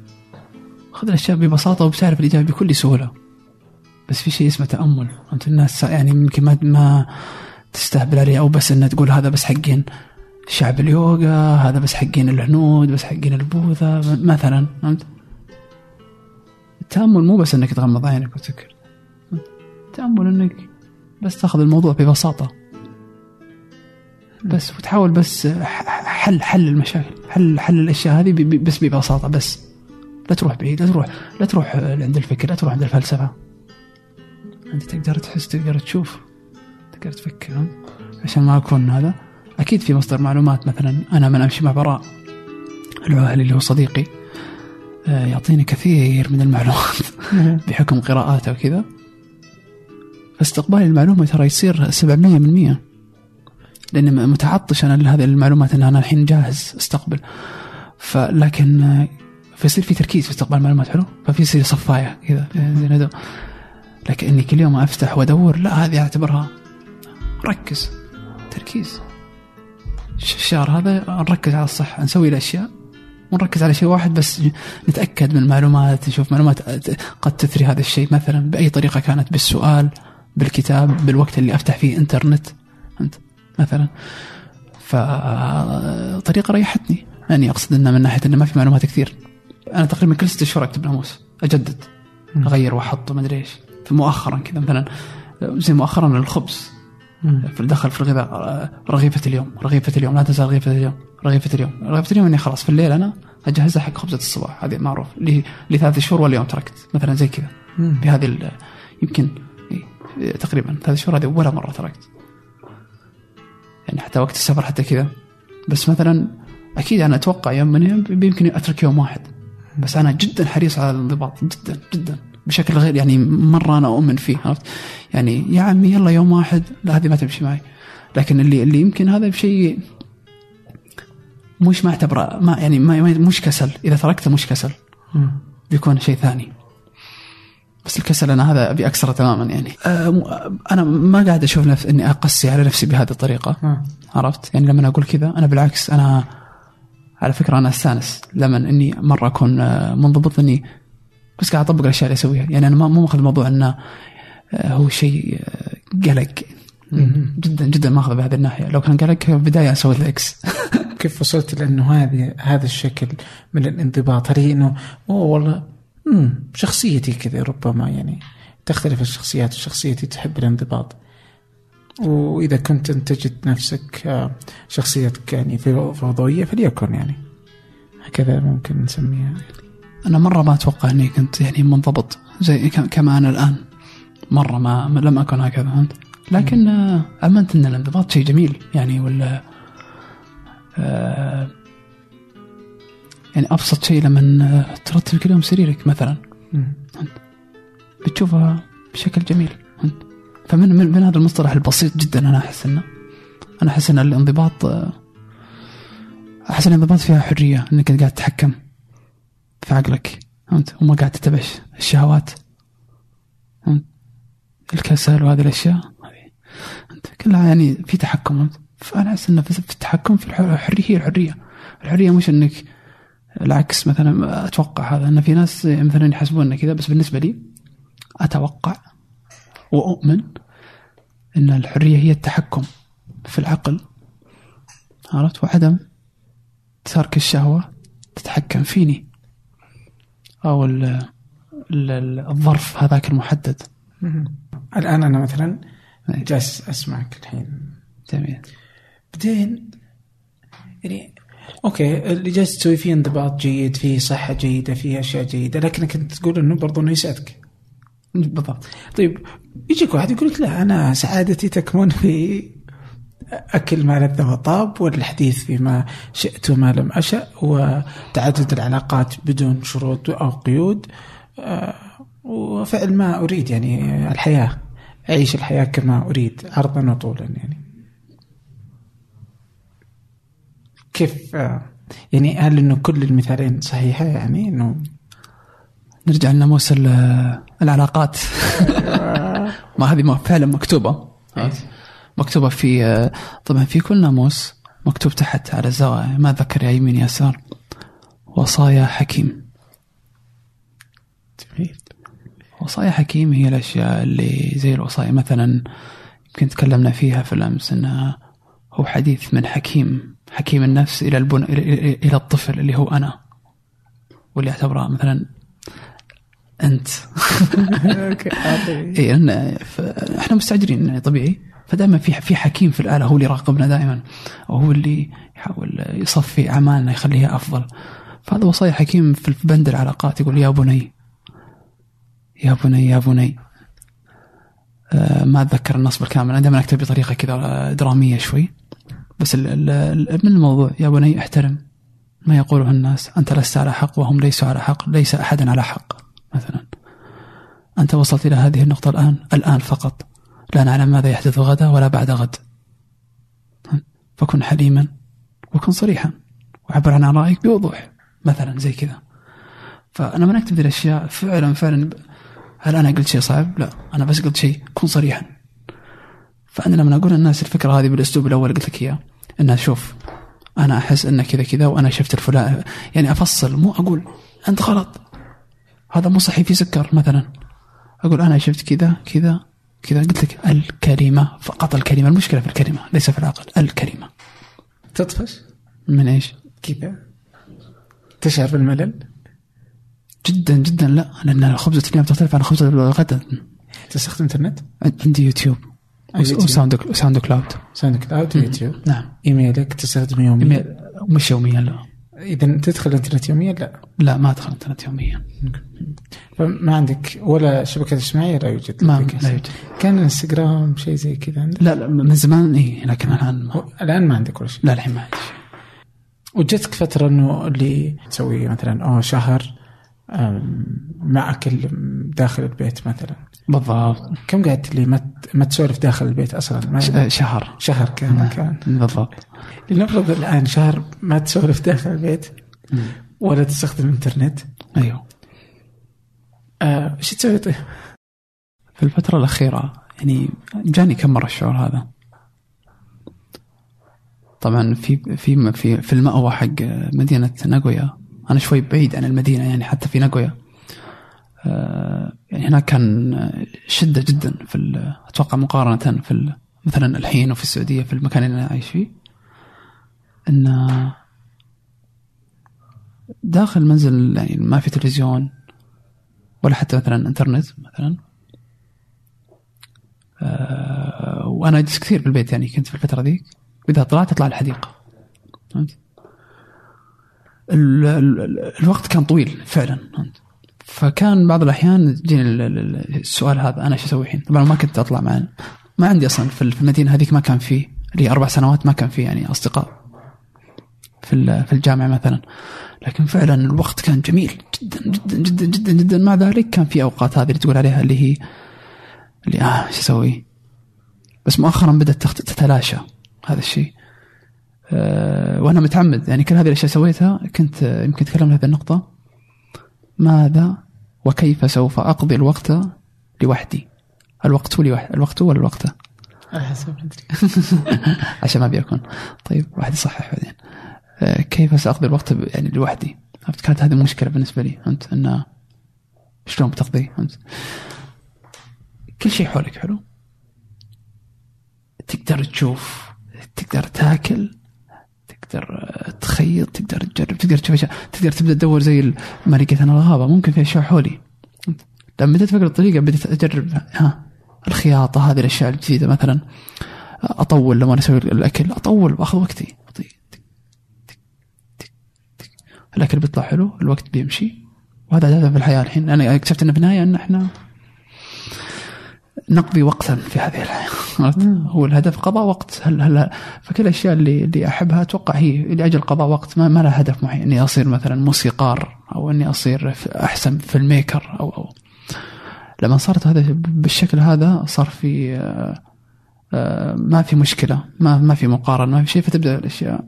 خذ الأشياء ببساطة وبتعرف الإجابة بكل سهولة. بس في شيء اسمه تأمل. أنت الناس يعني يمكن ما ما تستهبل عليه أو بس إنه تقول هذا بس حقين شعب اليوغا هذا بس حقين الهنود بس حقين البوذا مثلا. فهمت؟ التأمل مو بس إنك تغمض عينك وتفكر التأمل إنك بس تأخذ الموضوع ببساطة. بس وتحاول بس حل حل المشاكل حل حل الأشياء هذه بس ببساطة بس. لا تروح بعيد لا تروح لا تروح عند الفكر لا تروح عند الفلسفة. أنت تقدر تحس تقدر تشوف تقدر تفكر؟ عشان ما أكون هذا أكيد في مصدر معلومات مثلا أنا من أمشي مع براء العوهلي اللي هو صديقي. يعطيني كثير من المعلومات بحكم قراءاته وكذا فاستقبالي المعلومة ترى يصير 700% لأني متعطش أنا لهذه المعلومات أن أنا الحين جاهز أستقبل. فلكن آه، فيصير في تركيز في استقبال المعلومات حلو؟ ففي يصير صفاية كذا زي هذا لكن إني كل يوم أفتح وأدور لا هذه أعتبرها ركز تركيز. الش- الشهر هذا نركز على الصحة نسوي الأشياء ونركز على شيء واحد بس نتأكد من المعلومات نشوف معلومات قد تثري هذا الشيء. مثلا بأي طريقة كانت بالسؤال بالكتاب بالوقت اللي أفتح فيه إنترنت فهمت؟ مثلا. فطريقة ريحتني. يعني أقصد أنه من ناحية أنه ما في معلومات كثير. أنا تقريبا كل ست شهور أكتب ناموس أجدد أغير وأحط وما أدري إيش. مؤخرا كذا مثلا زي مؤخرا الخبز. في الدخل في الغذاء رغيفة اليوم رغيفة اليوم لا تنسى رغيفة اليوم رغيفة اليوم رغيفة اليوم إني خلاص في الليل أنا أجهزها حق خبزة الصباح هذه معروف لي لثلاث شهور واليوم تركت مثلا زي كذا. بهذه يمكن تقريبا ثلاث شهور هذه ولا مرة تركت. يعني حتى وقت السفر حتى كذا. بس مثلا أكيد أنا أتوقع يوم من الأيام يمكن أترك يوم واحد. بس أنا جدا حريص على الانضباط جدا جدا. بشكل غير يعني مرة أنا أؤمن فيه عرفت؟ يعني يا عمي يلا يوم واحد لا هذه ما تمشي معي. لكن اللي اللي يمكن هذا بشيء مش ما اعتبره ما يعني ما مش كسل. إذا تركته مش كسل. بيكون شيء ثاني. بس الكسل أنا هذا أبي أكسره تماما يعني. أه، م- أنا ما قاعد أشوف نف... إني أقسي على نفسي بهذه الطريقة آه. عرفت؟ يعني لما أقول كذا أنا بالعكس أنا على فكرة أنا أستانس. لما إني مرة أكون آه، منضبط إني بس قاعد أطبق الاشياء اللي أسويها. يعني أنا ما مو ماخذ الموضوع إنه آه، هو شيء آه، قلق. جدا جدا ماخذه بهذه الناحية. لو كان قلق في البداية أسوي له إكس [LAUGHS] كيف وصلت لأنه هذه هذا الشكل من الانضباط؟ هل هي إنه أوه والله مم شخصيتي كذا ربما يعني تختلف الشخصيات شخصيتي تحب الانضباط. وإذا كنت أنت تجد نفسك آه، شخصيتك يعني فوضويه فليكن يعني. هكذا ممكن نسميها. أنا مرة ما أتوقع إني كنت يعني منضبط زي كما أنا الآن. مرة ما لم أكن هكذا فهمت؟ لكن آه، آمنت إن الانضباط شيء جميل يعني ولا آه، يعني أبسط شيء لما آه، ترتب كل يوم سريرك مثلا. بتشوفها بشكل جميل فهمت؟ فمن من, من هذا المصطلح البسيط جدا أنا أحس إنه أنا أحس إن الانضباط آه، أحس إن الانضباط فيها حرية إنك قاعد تتحكم. في عقلك فهمت؟ وما قاعد تتبع الشهوات. فهمت؟ الكسل وهذه الأشياء. انت كلها يعني في تحكم فهمت؟ فأنا أحس انه في التحكم في الحر- الحرية هي الحرية. الحرية مش إنك العكس مثلا أتوقع هذا. إن في ناس مثلا يحسبون كذا بس بالنسبة لي أتوقع وأؤمن إن الحرية هي التحكم في العقل. عرفت؟ وعدم ترك الشهوة تتحكم فيني. أو ال ال- ال- الظرف هذاك المحدد. الآن أنا مثلا إيه. جالس أسمعك الحين. جميل. بعدين يعني أوكي اللي جالس تسوي فيه انضباط جيد فيه صحة جيدة فيه أشياء جيدة لكنك أنت تقول إنه برضو إنه يسعدك. بالضبط. طيب يجيك واحد يقول لك لا أنا سعادتي تكمن في أكل ما لذ وطاب والحديث فيما شئت وما لم أشأ وتعدد العلاقات بدون شروط أو قيود. آه، وفعل ما أريد يعني الحياة أعيش الحياة كما أريد عرضا وطولا يعني. كيف؟ آه، يعني هل إنه كل المثالين صحيحة؟ يعني إنه نرجع لناموس ال- العلاقات. [LAUGHS] ما هذه ما فعلا مكتوبة. مكتوبة في طبعا في كل ناموس مكتوب تحت على الزوايا ما اتذكر يا يمين يسار. وصايا حكيم. جميل. وصايا حكيم هي الأشياء اللي زي الوصايا مثلا يمكن تكلمنا فيها في الأمس انها هو حديث من حكيم. حكيم النفس إلى البن إلى, الطفل اللي هو أنا. واللي اعتبره مثلا أنت. [LAUGHS] أوكي. اي إحنا مستعجلين يعني طبيعي. فدائما في في حكيم في الآلة هو اللي يراقبنا دائما وهو اللي يحاول يصفي أعمالنا يخليها أفضل. فهذا وصايا حكيم في بند العلاقات يقول يا بني يا بني يا بني. آه ما أتذكر النص بالكامل أنا دائما أكتب بطريقة كذا درامية شوي. بس من الموضوع؟ يا بني احترم ما يقوله الناس. أنت لست على حق وهم ليسوا على حق ليس احد على حق مثلا. أنت وصلت إلى هذه النقطة الآن الآن فقط. لا نعلم ماذا يحدث غدا ولا بعد غد. فكن حليما وكن صريحا وعبر عن آرائك بوضوح. مثلا زي كذا. فأنا من أكتب ذي الأشياء. فعلا فعلا. هل أنا قلت شيء صعب؟ لا. أنا بس قلت شيء. كن صريحا. فأنا لما أقول للناس الفكرة هذه بالأسلوب الأول قلت لك إياه. إنها شوف أنا أحس إن كذا كذا وأنا شفت الفلان. يعني أفصل مو أقول أنت غلط. هذا مو صحي في سكر مثلا. أقول أنا شفت كذا كذا. كذا قلت لك الكلمة فقط الكلمة المشكلة في الكلمة ليس في العقل الكلمة تطفش؟ من إيش؟ كذا تشعر بالملل؟ جدا جدا لا لأن خبزة اليوم تختلف عن خبزة الغد تستخدم إنترنت؟ عندي يوتيوب. وساوند وساوند كلاود. ساوند كلاود يوتيوب. نعم. إيميلك تستخدم يوميا. مش يوميا لا. اذا تدخل الإنترنت يوميا؟ لا. لا ما أدخل انترنت يوميا. فما عندك ولا شبكة اجتماعية؟ لا يوجد ما لا يوجد. كان إنستغرام شيء زي كذا عندك؟ لا لا من زمان اي لكن الآن ما. الآن ما عندك ولا شيء. لا الحين ما عندي شيء. وجدتك فترة إنه اللي تسوي مثلا اوه شهر مع اكل داخل البيت مثلا. بالضبط. كم قعدت اللي ما ما تسولف داخل البيت أصلا؟ ما شهر. شهر كامل كان. بالضبط. لنفرض الآن شهر ما تسولف داخل البيت ولا تستخدم انترنت أيوه. آه، إيش تسوي طيب؟ في الفترة الأخيرة يعني جاني كم مرة الشعور هذا. طبعا في في في في المأوى حق مدينة ناغويا. أنا شوي بعيد عن المدينة يعني حتى في ناغويا. آه، يعني هناك كان شدة جدا في أتوقع مقارنة في مثلا الحين وفي السعودية في المكان اللي أنا عايش فيه. إن داخل المنزل يعني ما في تلفزيون ولا حتى مثلا إنترنت مثلا. آه، وأنا أجلس كثير في البيت يعني كنت في الفترة ذيك. وإذا طلعت أطلع الحديقة. فهمت؟ ال- ال- ال- الوقت كان طويل فعلا؟ فكان بعض الأحيان يجيني ال- ال- السؤال هذا أنا إيش أسوي الحين؟ طبعا ما كنت أطلع مع ما عندي أصلا في في المدينة هذيك ما كان فيه لي أربع سنوات ما كان فيه يعني أصدقاء في في الجامعة مثلا لكن فعلا الوقت كان جميل جدا جدا جدا جدا جدا مع ذلك كان في أوقات هذه اللي تقول عليها اللي هي اللي آه إيش أسوي؟ بس مؤخرا بدأت تتلاشى هذا الشيء. أه وأنا متعمد. يعني كل هذه الأشياء سويتها كنت آه، يمكن تكلمنا هذه النقطة. ماذا وكيف سوف أقضي الوقت لوحدي؟ الوقت لي وحدي الوقت ولا الوقت؟ على حسب [LAUGHS] عشان ما ابي اكون طيب واحد يصحح بعدين. آه، كيف سأقضي الوقت يعني لوحدي؟ عرفت كانت هذه مشكلة بالنسبة لي. فهمت انه شلون بتقضي؟ فهمت كل شيء حولك حلو. تقدر تشوف تقدر تاكل. تقدر تخيط تقدر تجرب تقدر تشوف أشياء تقدر تبدأ تدور زي لقيت أنا الغابة. ممكن في أشياء حولي؟ لما بديت أفكر الطريقة؟ بديت أجرب ها الخياطة هذه الأشياء الجديدة مثلا. أطول لما أسوي الأكل أطول وأخذ وقتي. تك. الأكل بيطلع حلو الوقت بيمشي. وهذا في الحياة الحين. أنا اكتشفت انه في النهاية إن إحنا نقضي وقتا في هذه الحياة؟ هو الهدف قضاء وقت. هل هل فكل الأشياء اللي اللي أحبها أتوقع هي لأجل قضاء وقت. ما, ما لها هدف معين. إني أصير مثلا موسيقار أو إني أصير في- أحسن فيلم ميكر أو أو. لما صارت هذا بالشكل هذا صار في آه، آه، ما في مشكلة. ما ما في مقارنة. ما في شيء. فتبدأ الأشياء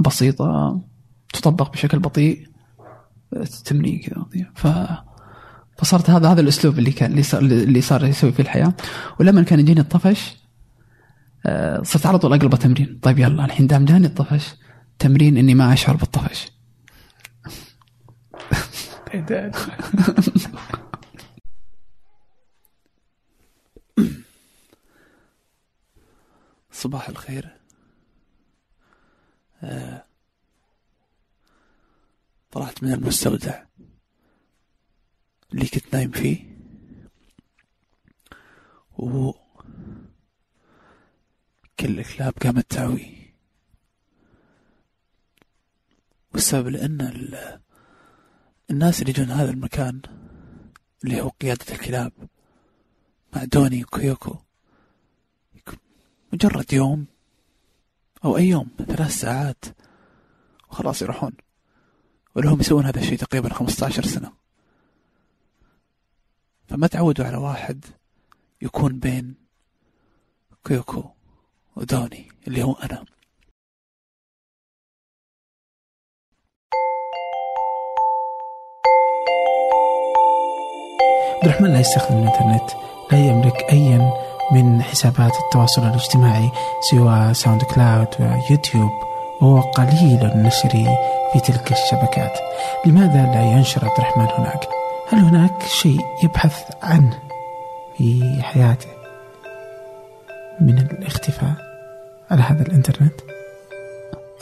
بسيطة تطبق بشكل بطيء آه، تمني كذا. ف فصارت هذا هذا الأسلوب اللي كان اللي صار اللي صار يسوي في الحياة. ولما كان يجيني الطفش آه، صرت على طول اقلبه تمرين طيب يلا الحين دام جاني الطفش تمرين إني ما أشعر بالطفش. [LAUGHS] صباح الخير. آه، طلعت من المستودع. اللي كنت نايم فيه. و كل الكلاب قامت تعوي والسبب لأن ال... الناس اللي يجون هذا المكان اللي هو قيادة الكلاب مع دوني وكيوكو مجرد يوم أو أي يوم ثلاث ساعات وخلاص يروحون. ولهم يسوون هذا الشيء تقريبا 15 سنة. فما تعودوا على واحد يكون بين كيوكو ودوني اللي هو أنا. عبد الرحمن لا يستخدم الإنترنت لا يملك ايا من حسابات التواصل الاجتماعي سوى ساوند كلاود ويوتيوب وهو قليل النشر في تلك الشبكات. لماذا لا ينشر عبد الرحمن هناك؟ هل هناك شيء يبحث عنه في حياته من الاختفاء على هذا الإنترنت؟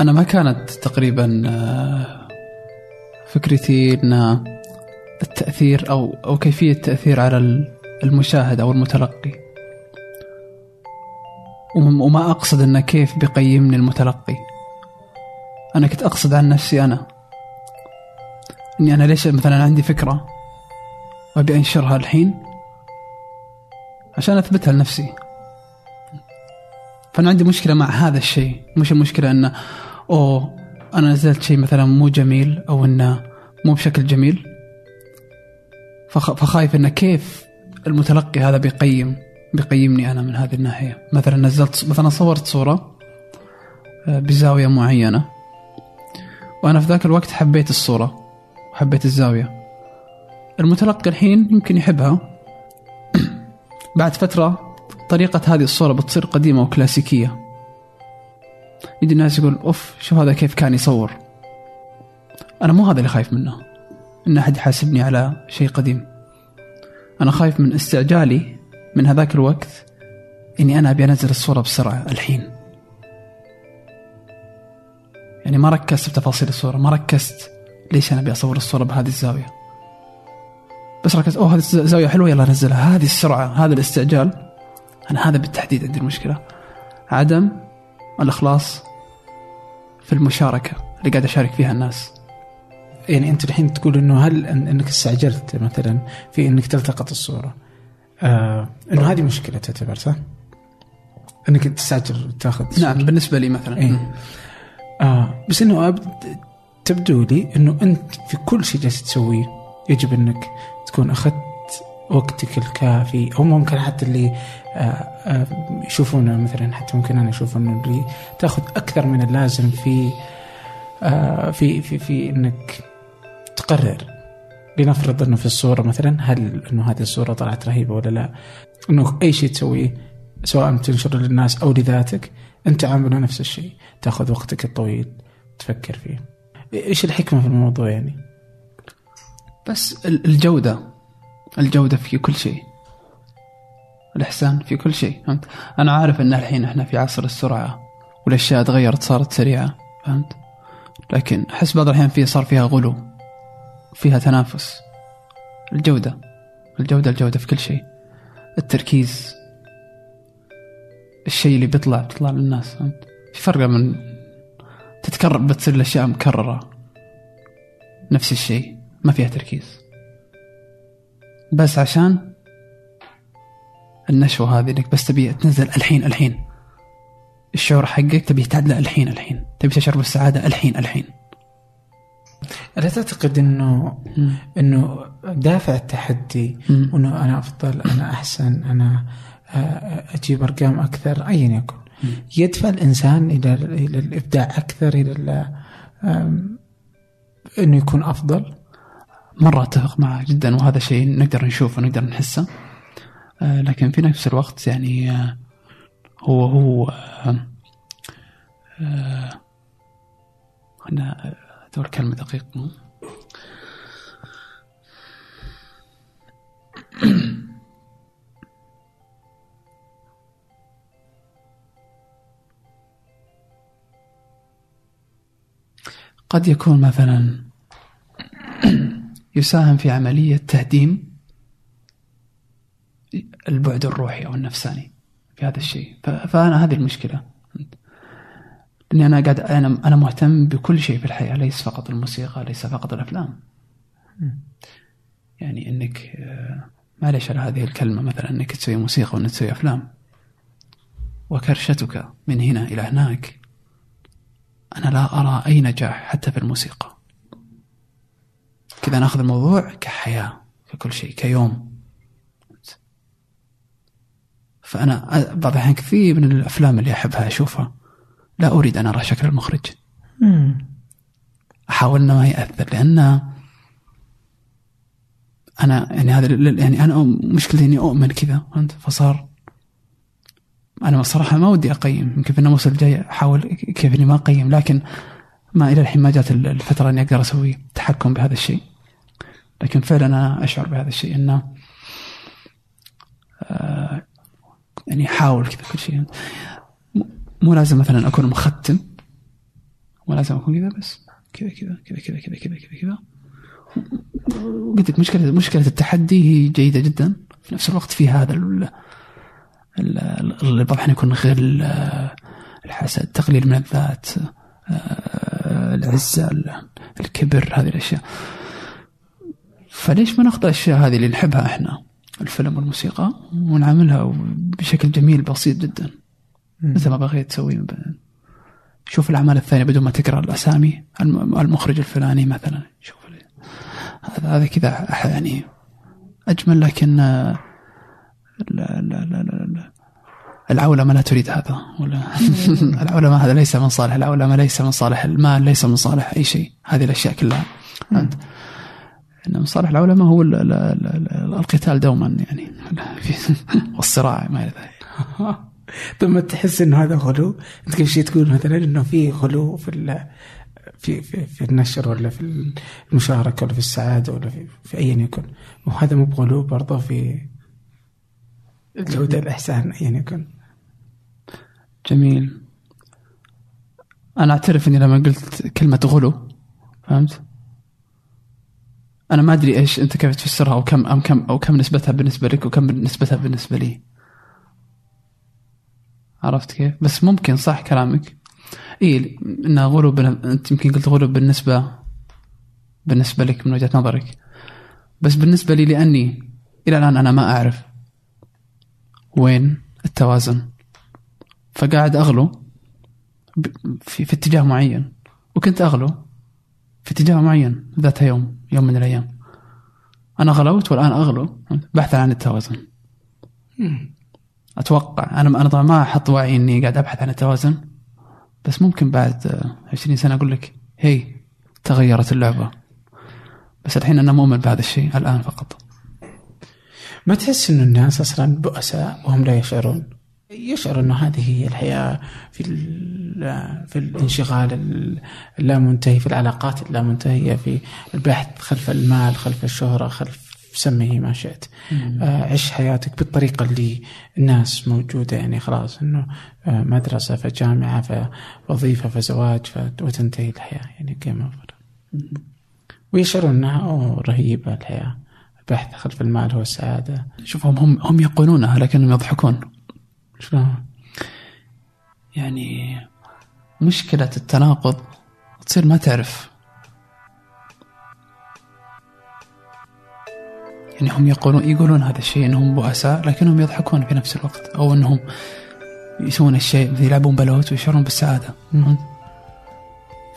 أنا ما كانت تقريبا آه، فكرتي أن التأثير أو أو كيفية التأثير على المشاهد أو المتلقي. وم- وما أقصد أنه كيف بيقيمني المتلقي. أنا كنت أقصد عن نفسي أنا. إني أنا ليش مثلا عندي فكرة وأبي أنشرها الحين عشان أثبتها لنفسي. فأنا عندي مشكلة مع هذا الشيء. مش المشكلة أنه أوه أنا نزلت شيء مثلا مو جميل أو أنه مو بشكل جميل. فخ- فخايف أنه كيف المتلقي هذا بيقيم بيقيمني أنا من هذه الناحية. مثلا نزلت مثلا صورت صورة آه، بزاوية معينة. وأنا في ذاك الوقت حبيت الصورة وحبيت الزاوية. المتلقي الحين يمكن يحبها. [CLEARS THROAT] بعد فترة طريقة هذه الصورة بتصير قديمة وكلاسيكية. يجي الناس يقول أوف شوف هذا كيف كان يصور. أنا مو هذا اللي خايف منه إن أحد يحاسبني على شيء قديم. أنا خايف من استعجالي من هذاك الوقت إني أنا أبي أنزل الصورة بسرعة الحين. يعني ما ركزت بتفاصيل الصورة ما ركزت ليش أنا أبي أصور الصورة بهذه الزاوية. بس ركزت أوه هذه الزاويه حلوة. يلا انزلها هذه السرعة هذا الاستعجال. أنا هذا بالتحديد عندي المشكلة. عدم الإخلاص في المشاركة اللي قاعد أشارك فيها الناس. يعني أنت الحين تقول إنه هل إنك استعجلت مثلا في إنك تلتقط الصورة. آه إنه هذه مشكلة تعتبر صح؟ إنك تستعجل تاخذ نعم بالنسبة لي مثلا. إيه. آه بس إنه. تبدو لي إنه أنت في كل شيء جالس تسويه يجب إنك تكون أخذت وقتك الكافي أو ممكن حتى اللي آه آه يشوفونه مثلا حتى ممكن أنا أشوف انه اللي تأخذ أكثر من اللازم في آه في في في إنك تقرر لنفرض إنه في الصورة مثلا هل إنه هذه الصورة طلعت رهيبة ولا لا؟ إنه أي شيء تسويه سواء تنشره للناس أو لذاتك أنت عامله نفس الشيء تأخذ وقتك الطويل تفكر فيه. إيش الحكمة في الموضوع يعني؟ بس ال- الجودة. الجودة في كل شيء. الإحسان في كل شيء فهمت؟ أنا عارف إن الحين إحنا في عصر السرعة والأشياء تغيرت صارت سريعة فهمت؟ لكن أحس بعض الأحيان في صار فيها غلو فيها تنافس. الجودة. الجودة الجودة في كل شيء. التركيز. الشيء اللي بيطلع بيطلع للناس فهمت؟ في فرق من تتكرر بتصير الأشياء مكررة. نفس الشيء. ما فيها تركيز. بس عشان النشوة هذه إنك بس تبي تنزل الحين الحين. الشعور حقك تبي تعدله الحين الحين. تبي تشعر بالسعادة الحين الحين. ألا تعتقد إنه إنه دافع التحدي مم. وانه أنا أفضل أنا أحسن أنا آه، أجيب أرقام أكثر ايا يكن. يدفع الإنسان إلى إلى الإبداع أكثر إلى ال- آم، إنه يكون أفضل. مرة أتفق معه جدا وهذا شيء نقدر نشوفه ونقدر نحسه. آه، لكن في نفس الوقت يعني آه، هو هو آه، آه، أنا أدور كلمة دقيقة. قد يكون مثلا يساهم في عملية تهديم البعد الروحي أو النفساني في هذا الشيء. فأنا هذه المشكلة. لأني أنا قاعد أنا أنا مهتم بكل شيء في الحياة ليس فقط الموسيقى ليس فقط الأفلام. يعني إنك آه، معليش على هذه الكلمة مثلا إنك تسوي موسيقى وإنك تسوي أفلام. وكرشتك من هنا إلى هناك أنا لا أرى أي نجاح حتى في الموسيقى. كذا ناخذ الموضوع كحياة ككل شيء كيوم. فأنا أ- بعض الأحيان كثير من الأفلام اللي أحبها أشوفها لا أريد أن أرى شكل المخرج. أحاول أنه ما يأثر لأن أنا يعني هذا يعني أنا أؤ- مشكلتي إني أؤمن كذا فهمت؟ فصار أنا صراحة ما ودي أقيم يمكن في النموذج الجاي أحاول ك- كيف إني ما أقيم لكن ما إلى الحين ما جات ال- الفترة إني أقدر أسوي تحكم بهذا الشيء. لكن فعلا أنا أشعر بهذا الشيء أنه يعني أحاول كذا كل شيء. مو لازم مثلا أكون مختم. مو لازم أكون كذا بس. كذا كذا كذا كذا كذا كذا كذا كذا. قلت لك مشكله مشكلة التحدي هي جيدة جدا. في نفس الوقت في هذا ال- ال- ال- البطحن يكون آه، الحسد تقليل من الذات آه، العزة ال- الكبر هذه الأشياء. فليش ما ناخذ الأشياء هذه اللي نحبها إحنا؟ الفيلم والموسيقى ونعملها بشكل جميل بسيط جدا. مثل ما بغيت تسوي. شوف الأعمال الثانية بدون ما تقرأ الأسامي الم- المخرج الفلاني مثلا. شوف هذا هذا كذا يعني أجمل لكن لا لا لا لا لا العولمة لا تريد هذا ولا [LAUGHS] العولمة هذا ليس من صالح العولمة ليس من صالح المال ليس من صالح أي شيء هذه الأشياء كلها. فهمت؟ ان من صالح العولمة هو ال ال ال ال القتال دوما يعني [LAUGHS] والصراع ما إلى ذلك. [LAUGHS] ثم تحس انه هذا غلو؟ أنت كيف شيء تقول مثلا إنه في غلو في ال- في في, في النشر ولا في المشاركة ولا في السعادة ولا في, في ايا يكن. وهذا مو بغلو برضه في جودة الإحسان أيا يكن. جميل أنا أعترف إني لما قلت كلمة غلو فهمت؟ أنا ما أدري إيش أنت كيف تفسرها أو كم أو كم أو كم نسبتها بالنسبة لك وكم نسبتها بالنسبة لي عرفت كيف؟ بس ممكن صح كلامك اي انها غلو. أنت يمكن قلت غلو بالنسبة بالنسبة لك من وجهة نظرك بس بالنسبة لي لأني إلى الآن أنا ما أعرف وين التوازن فقاعد أغلو في, في اتجاه معين. وكنت أغلو في اتجاه معين ذات يوم يوم من الأيام. أنا غلوت والآن أغلو. بحثا عن التوازن. أتوقع أنا أنا طبعا ما أحط وعي إني قاعد أبحث عن التوازن. بس ممكن بعد آه، 20 سنة أقول لك هي تغيرت اللعبة. بس الحين أنا مؤمن بهذا الشيء الآن فقط. ما تحس انه الناس أصلا بؤساء وهم لا يشعرون؟ يشعر أنه هذه هي الحياة في في الانشغال اللامنتهي في العلاقات اللامنتهية في البحث خلف المال خلف الشهرة خلف سميه ما شئت. آه، عش حياتك بالطريقة اللي الناس موجودة يعني خلاص إنه آه، مدرسة فجامعه فوظيفه فزواج وتنتهي الحياة يعني game over ويشعرون أنها أوه رهيبة الحياة. البحث خلف المال هو السعادة. شوفهم هم هم يقولونها لكنهم يضحكون. شلون؟ يعني مشكلة التناقض تصير ما تعرف يعني هم يقولون يقولون هذا الشيء إنهم بؤساء لكنهم يضحكون في نفس الوقت أو إنهم يسوون الشيء يلعبون بلوت ويشعرون بالسعادة؟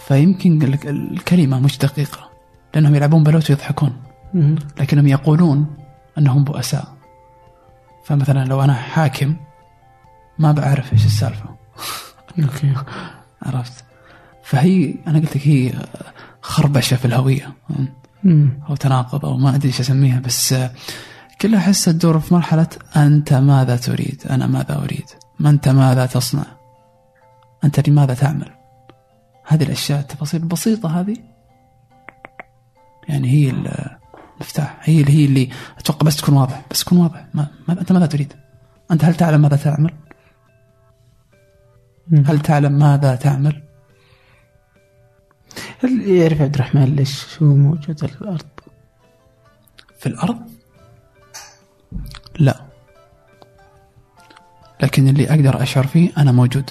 فيمكن ال- الكلمة مش دقيقة لأنهم يلعبون بلوت ويضحكون. لكنهم يقولون أنهم بؤساء فمثلا لو أنا حاكم ما بعرف إيش السالفة. أوكي. عرفت؟ فهي أنا قلت لك هي خربشة في الهوية. مم. أو تناقض أو ما أدري إيش أسميها بس كلها أحسها تدور في مرحلة أنت ماذا تريد؟ أنا ماذا أريد؟ ما أنت ماذا تصنع؟ أنت لماذا تعمل؟ هذه الأشياء التفاصيل البسيطة هذه. يعني هي المفتاح. هي اللي هي اللي أتوقع بس تكون واضح. بس تكون واضح. ما ما أنت ماذا تريد؟ أنت هل تعلم ماذا تعمل. هل تعلم ماذا تعمل؟ هل يعرف عبد الرحمن ليش هو موجود على الأرض؟ في الأرض؟ لا. لكن اللي أقدر أشعر فيه أنا موجود.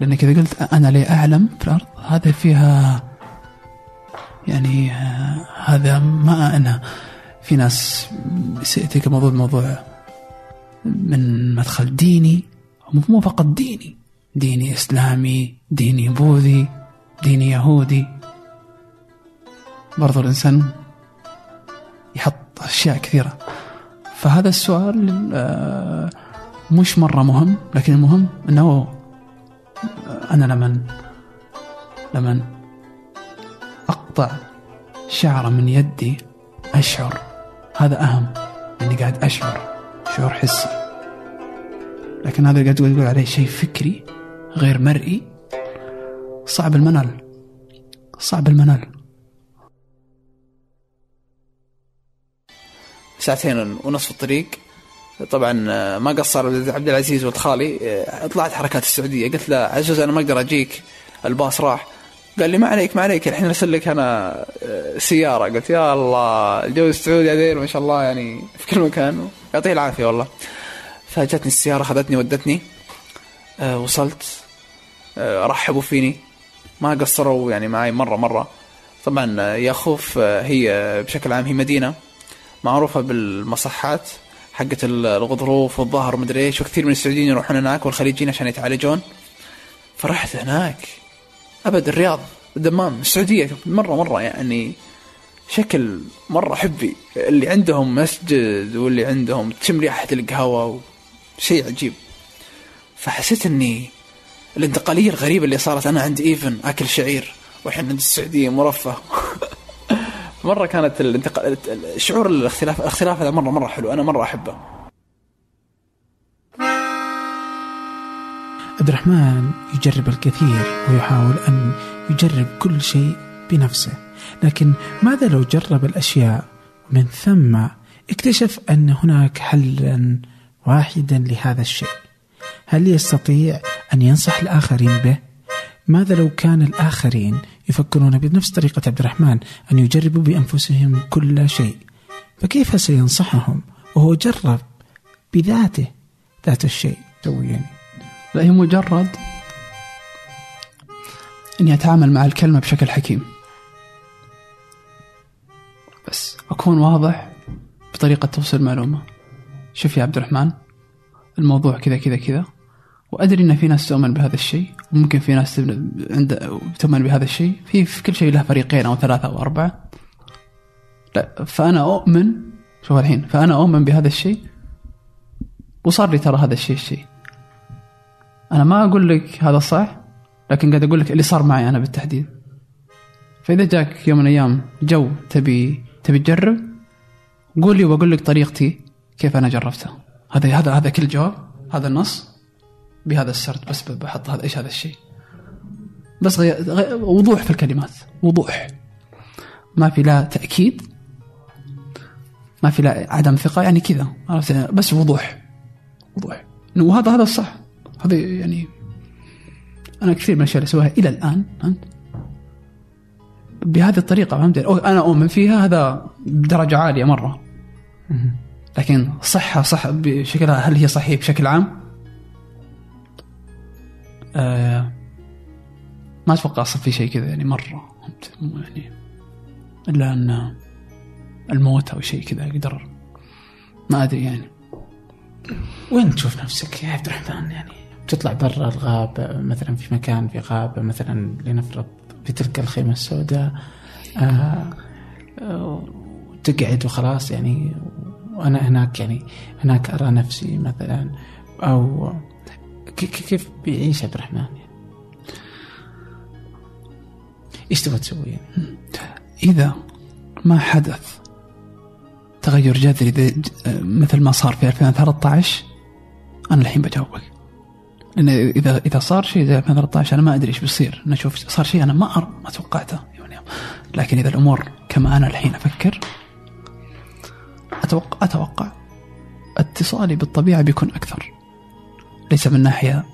لأنك إذا قلت أنا لي أعلم في الأرض هذا فيها يعني آه، هذا ما أنا. في ناس سيأتيك الموضوع موضوع من مدخل ديني مو فقط ديني. ديني إسلامي ديني بوذي ديني يهودي. برضو الإنسان يحط أشياء كثيرة. فهذا السؤال آه، مش مرة مهم لكن المهم أنه أنا لمن لمن أقطع شعرة من يدي أشعر. هذا أهم إني قاعد أشعر. شعور حسي لكن هذا اللي قاعد تقول عليه شيء فكري غير مرئي صعب المنال. صعب المنال. ساعتين ونصف الطريق. طبعا آه، ما قصر عبد العزيز ولد خالي آه، طلعت حركات السعودية. قلت له عزوز أنا ما أقدر أجيك. الباص راح. قال لي ما عليك ما عليك. الحين أرسل لك أنا آه، سيارة. قلت يا الله الجو السعودي هذيل ما شاء الله يعني في كل مكان. يعطيه العافية والله. فجتني السيارة اخذتني ودتني. آه، وصلت. آه، رحبوا فيني. ما قصروا يعني معي مرة مرة. طبعا آه، يا خوف آه، هي بشكل عام هي مدينة معروفة بالمصحات حقت ال- الغضروف والظهر ومدري إيش وكثير من السعوديين يروحون هناك والخليجيين عشان يتعالجون. فرحت هناك. أبد الرياض الدمام السعودية. مرة مرة يعني شكل مرة حبي. اللي عندهم مسجد واللي عندهم تشم ريحه القهوة شيء عجيب. فحسيت إني الانتقالية الغريبة اللي صارت. أنا عند إيفن أكل شعير والحين عند السعودية مرفه. [LAUGHS] مرة كانت الانتقال شعور الاختلاف الاختلاف هذا مره مرة حلو. أنا مرة أحبه. عبد الرحمن يجرب الكثير ويحاول أن يجرب كل شيء بنفسه. لكن ماذا لو جرب الأشياء؟ ومن ثم اكتشف أن هناك حلا واحدا لهذا الشيء. هل يستطيع أن ينصح الآخرين به؟ ماذا لو كان الآخرين يفكرون بنفس طريقة عبد الرحمن أن يجربوا بأنفسهم كل شيء؟ فكيف سينصحهم وهو جرب بذاته ذات الشيء؟ سوي يعني لا هي مجرد اني اتعامل مع الكلمة بشكل حكيم. بس أكون واضح بطريقة توصيل المعلومه شوف يا عبد الرحمن الموضوع كذا كذا كذا وأدري إن في ناس تؤمن بهذا الشيء وممكن في ناس عند تؤمن بهذا الشيء. في في كل شيء له فريقين أو ثلاثة أو أربعة. لا فأنا أؤمن شوف الحين فأنا أؤمن بهذا الشيء وصار لي ترى هذا الشيء الشيء. أنا ما أقول لك هذا صح لكن قاعد أقول لك اللي صار معي أنا بالتحديد. فإذا جاك يوم من الأيام جو تبي تبي تجرب؟ قول لي وأقول لك طريقتي كيف أنا جربتها. هذا هذا هذا كل جواب هذا النص بهذا السرد بس بحط هذا إيش هذا الشيء. بس غي... غي... وضوح في الكلمات وضوح. ما في لا تأكيد ما في لا عدم ثقة يعني كذا عرفت؟ بس وضوح وضوح. وهذا هذا الصح. هذا يعني أنا كثير من الأشياء اللي أسويها إلى الآن؟ بهذه الطريقة فهمت؟ أنا أؤمن فيها هذا بدرجه عالية مرة لكن صحة صح بشكلها هل هي صحيح بشكل عام؟ آه ما أتوقع أصلا في شيء كذا يعني مرة فهمت؟ يعني إلا أن الموت أو شيء كذا يقدر ما أدري يعني وين تشوف نفسك يا عبد الرحمن يعني تطلع برا الغابة مثلا في مكان في غابة مثلا لنفرض في تلك الخيمة السوداء آه آه، تقعد وخلاص يعني. وأنا هناك يعني هناك أرى نفسي مثلا أو كيف بيعيش عبد الرحمن؟ يعني إيش تبغى تسوي يعني؟ إذا ما حدث تغير جذري ج- مثل ما صار في 2013 أنا الحين بجاوبك. لأن إذا إذا صار شيء زي 2013 أنا ما أدري إيش بيصير. أنا أشوف صار شيء أنا ما أر ما توقعته الأيام. لكن إذا الأمور كما أنا الحين أفكر أتوقع أتوقع اتصالي بالطبيعة بيكون أكثر. ليس من ناحية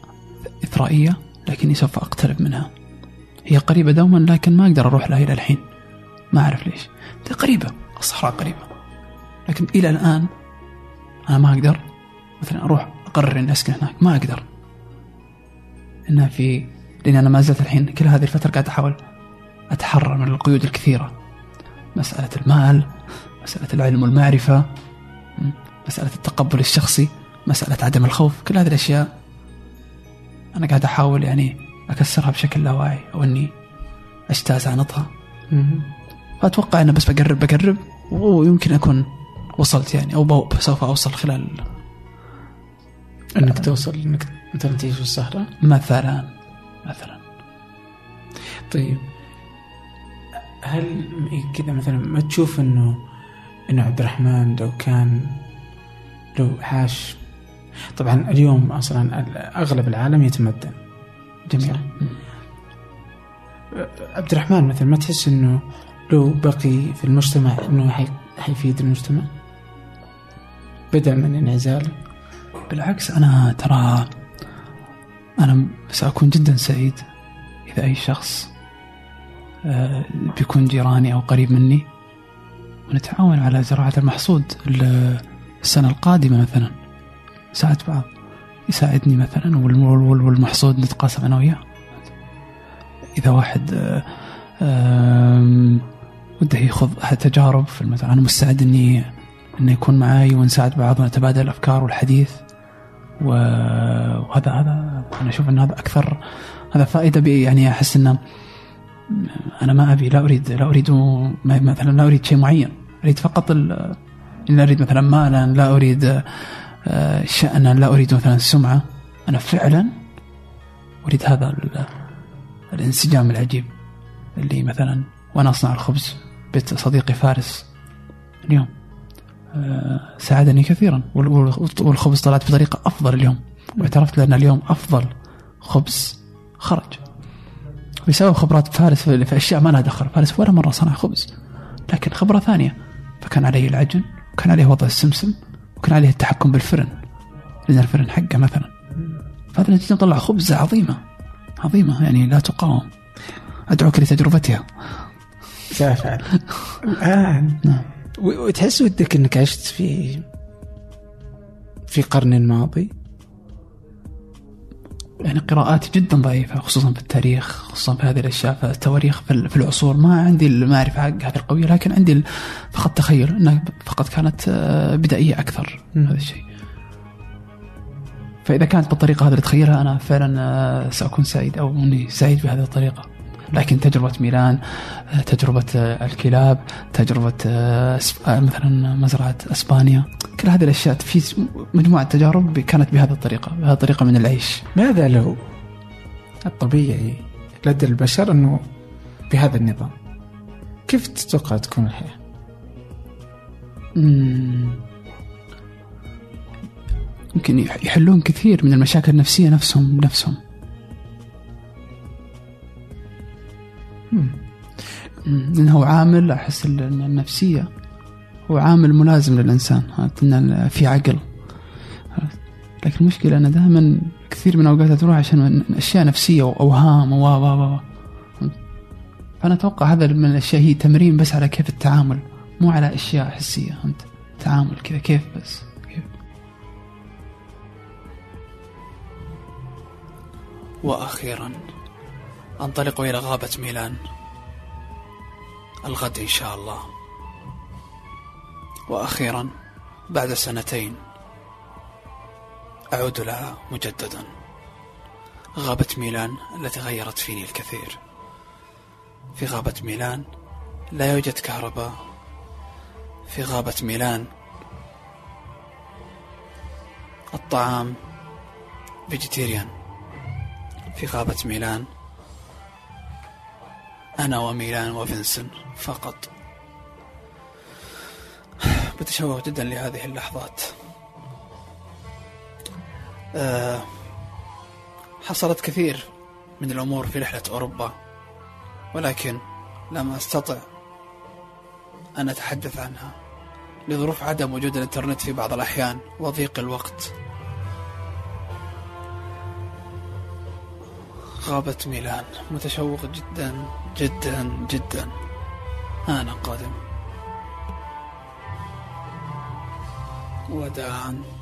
إثرائية لكني سوف أقترب منها. هي قريبة دوما لكن ما أقدر أروح لها إلى الحين. ما أعرف ليش. دي قريبة. الصحراء قريبة. لكن إلى الآن أنا ما أقدر. مثلا أروح أقرر إني أسكن هناك. ما أقدر. إنها في لأن أنا ما زلت الحين كل هذه الفترة قاعد أحاول أتحرر من القيود الكثيرة. مسألة المال مسألة العلم والمعرفة م، مسألة التقبل الشخصي مسألة عدم الخوف كل هذه الأشياء أنا قاعد أحاول يعني أكسرها بشكل لا واعي أو إني أجتاز عنطها فأتوقع أنا بس بقرب بقرب ويمكن أكون وصلت يعني بو- سوف أوصل خلال إنك توصل إنك تعيش في الصحراء؟ مثلا مثلا. طيب. هل كذا مثلا ما تشوف إنه إنه عبد الرحمن لو كان لو عاش طبعا اليوم أصلا أغلب العالم يتمدن. جميل. عبد الرحمن مثلا ما تحس إنه لو بقي في المجتمع إنه حي... حيفيد المجتمع؟ بدأ من انعزال بالعكس أنا ترى أنا سأكون جدا سعيد إذا أي شخص آه، بيكون جيراني أو قريب مني. ونتعاون على زراعة المحصول ال- السنة القادمة مثلا. ساعد بعض يساعدني مثلا وال- وال- والمحصول نتقاسم أنا وياه. إذا واحد آه، وده يخوض تجارب في المثلا أنا مستعد إني إنه يكون معي ونساعد بعض ونتبادل الأفكار والحديث. وهذا هذا أنا أشوف أن هذا أكثر هذا فائدة بي يعني أحس أنه أنا ما أبي لا أريد لا أريد م- مثلا لا أريد شيء معين. أريد فقط لا أريد مثلا مالا لا أريد آه، شأنا لا أريد مثلا سمعة. أنا فعلا أريد هذا ال- الانسجام العجيب اللي مثلا وأنا أصنع الخبز. بيت صديقي فارس اليوم. ساعدني كثيرا. وال- وال- والخبز طلعت بطريقة أفضل اليوم. واعترفت لأن اليوم أفضل خبز خرج. بسبب خبرات فارس في أشياء ما لها دخل. فارس ولا مرة صنع خبز لكن خبرة ثانية. فكان عليه العجن وكان عليه وضع السمسم وكان عليه التحكم بالفرن لأن الفرن حقه مثلا. فهذا النتيجة طلع خبزة عظيمة عظيمة يعني لا تقاوم. أدعوك لتجربتها. سأفعل. [LAUGHS] الآن نعم. وتحس ودك إنك عشت في في قرن ماضي؟ يعني قراءاتي جدا ضعيفة خصوصا في التاريخ خصوصا في هذه الأشياء في التواريخ في ال- في العصور. ما عندي المعرفة حق هذه القوية لكن عندي فقط تخيل أنها فقط كانت آه، بدائية أكثر مم. هذا الشيء. فإذا كانت بالطريقة هذه اللي تخيلها أنا فعلا آه، سأكون سعيد أو أني سعيد بهذه الطريقة. لكن تجربة ميلان تجربة آه، الكلاب تجربة آه، مثلا مزرعة أسبانيا كل هذه الأشياء في مجموعة تجارب كانت بهذه الطريقة بهذه الطريقة من العيش. ماذا لو الطبيعي لدى البشر أنه بهذا النظام؟ كيف تتوقع تكون الحياة؟ يمكن يح- يحلون كثير من المشاكل النفسية نفسهم بنفسهم لأنه عامل أحس النفسية هو عامل ملازم للإنسان؟ إن في عقل؟ لكن المشكلة أن دائما كثير من أوقاتها تروح عشان أشياء نفسية وأوهام و و و و. فأنا أتوقع هذا من الأشياء هي تمرين بس على كيف التعامل مو على أشياء حسية. أنت تعامل كذا كيف بس. كيف؟ وأخيرا أنطلق إلى غابة ميلان. الغد إن شاء الله. وأخيرا بعد سنتين أعود لها مجددا. غابة ميلان التي غيرت فيني الكثير. في غابة ميلان لا يوجد كهرباء. في غابة ميلان الطعام فيجيتيريان في غابة ميلان أنا وميلان وفنسن فقط. بتشوق جدا لهذه اللحظات. أه حصلت كثير من الأمور في رحلة أوروبا ولكن لم أستطع أن أتحدث عنها لظروف عدم وجود الإنترنت في بعض الأحيان وضيق الوقت. غابة ميلان. متشوق جدا جدا جدا. أنا قادم. وداعا.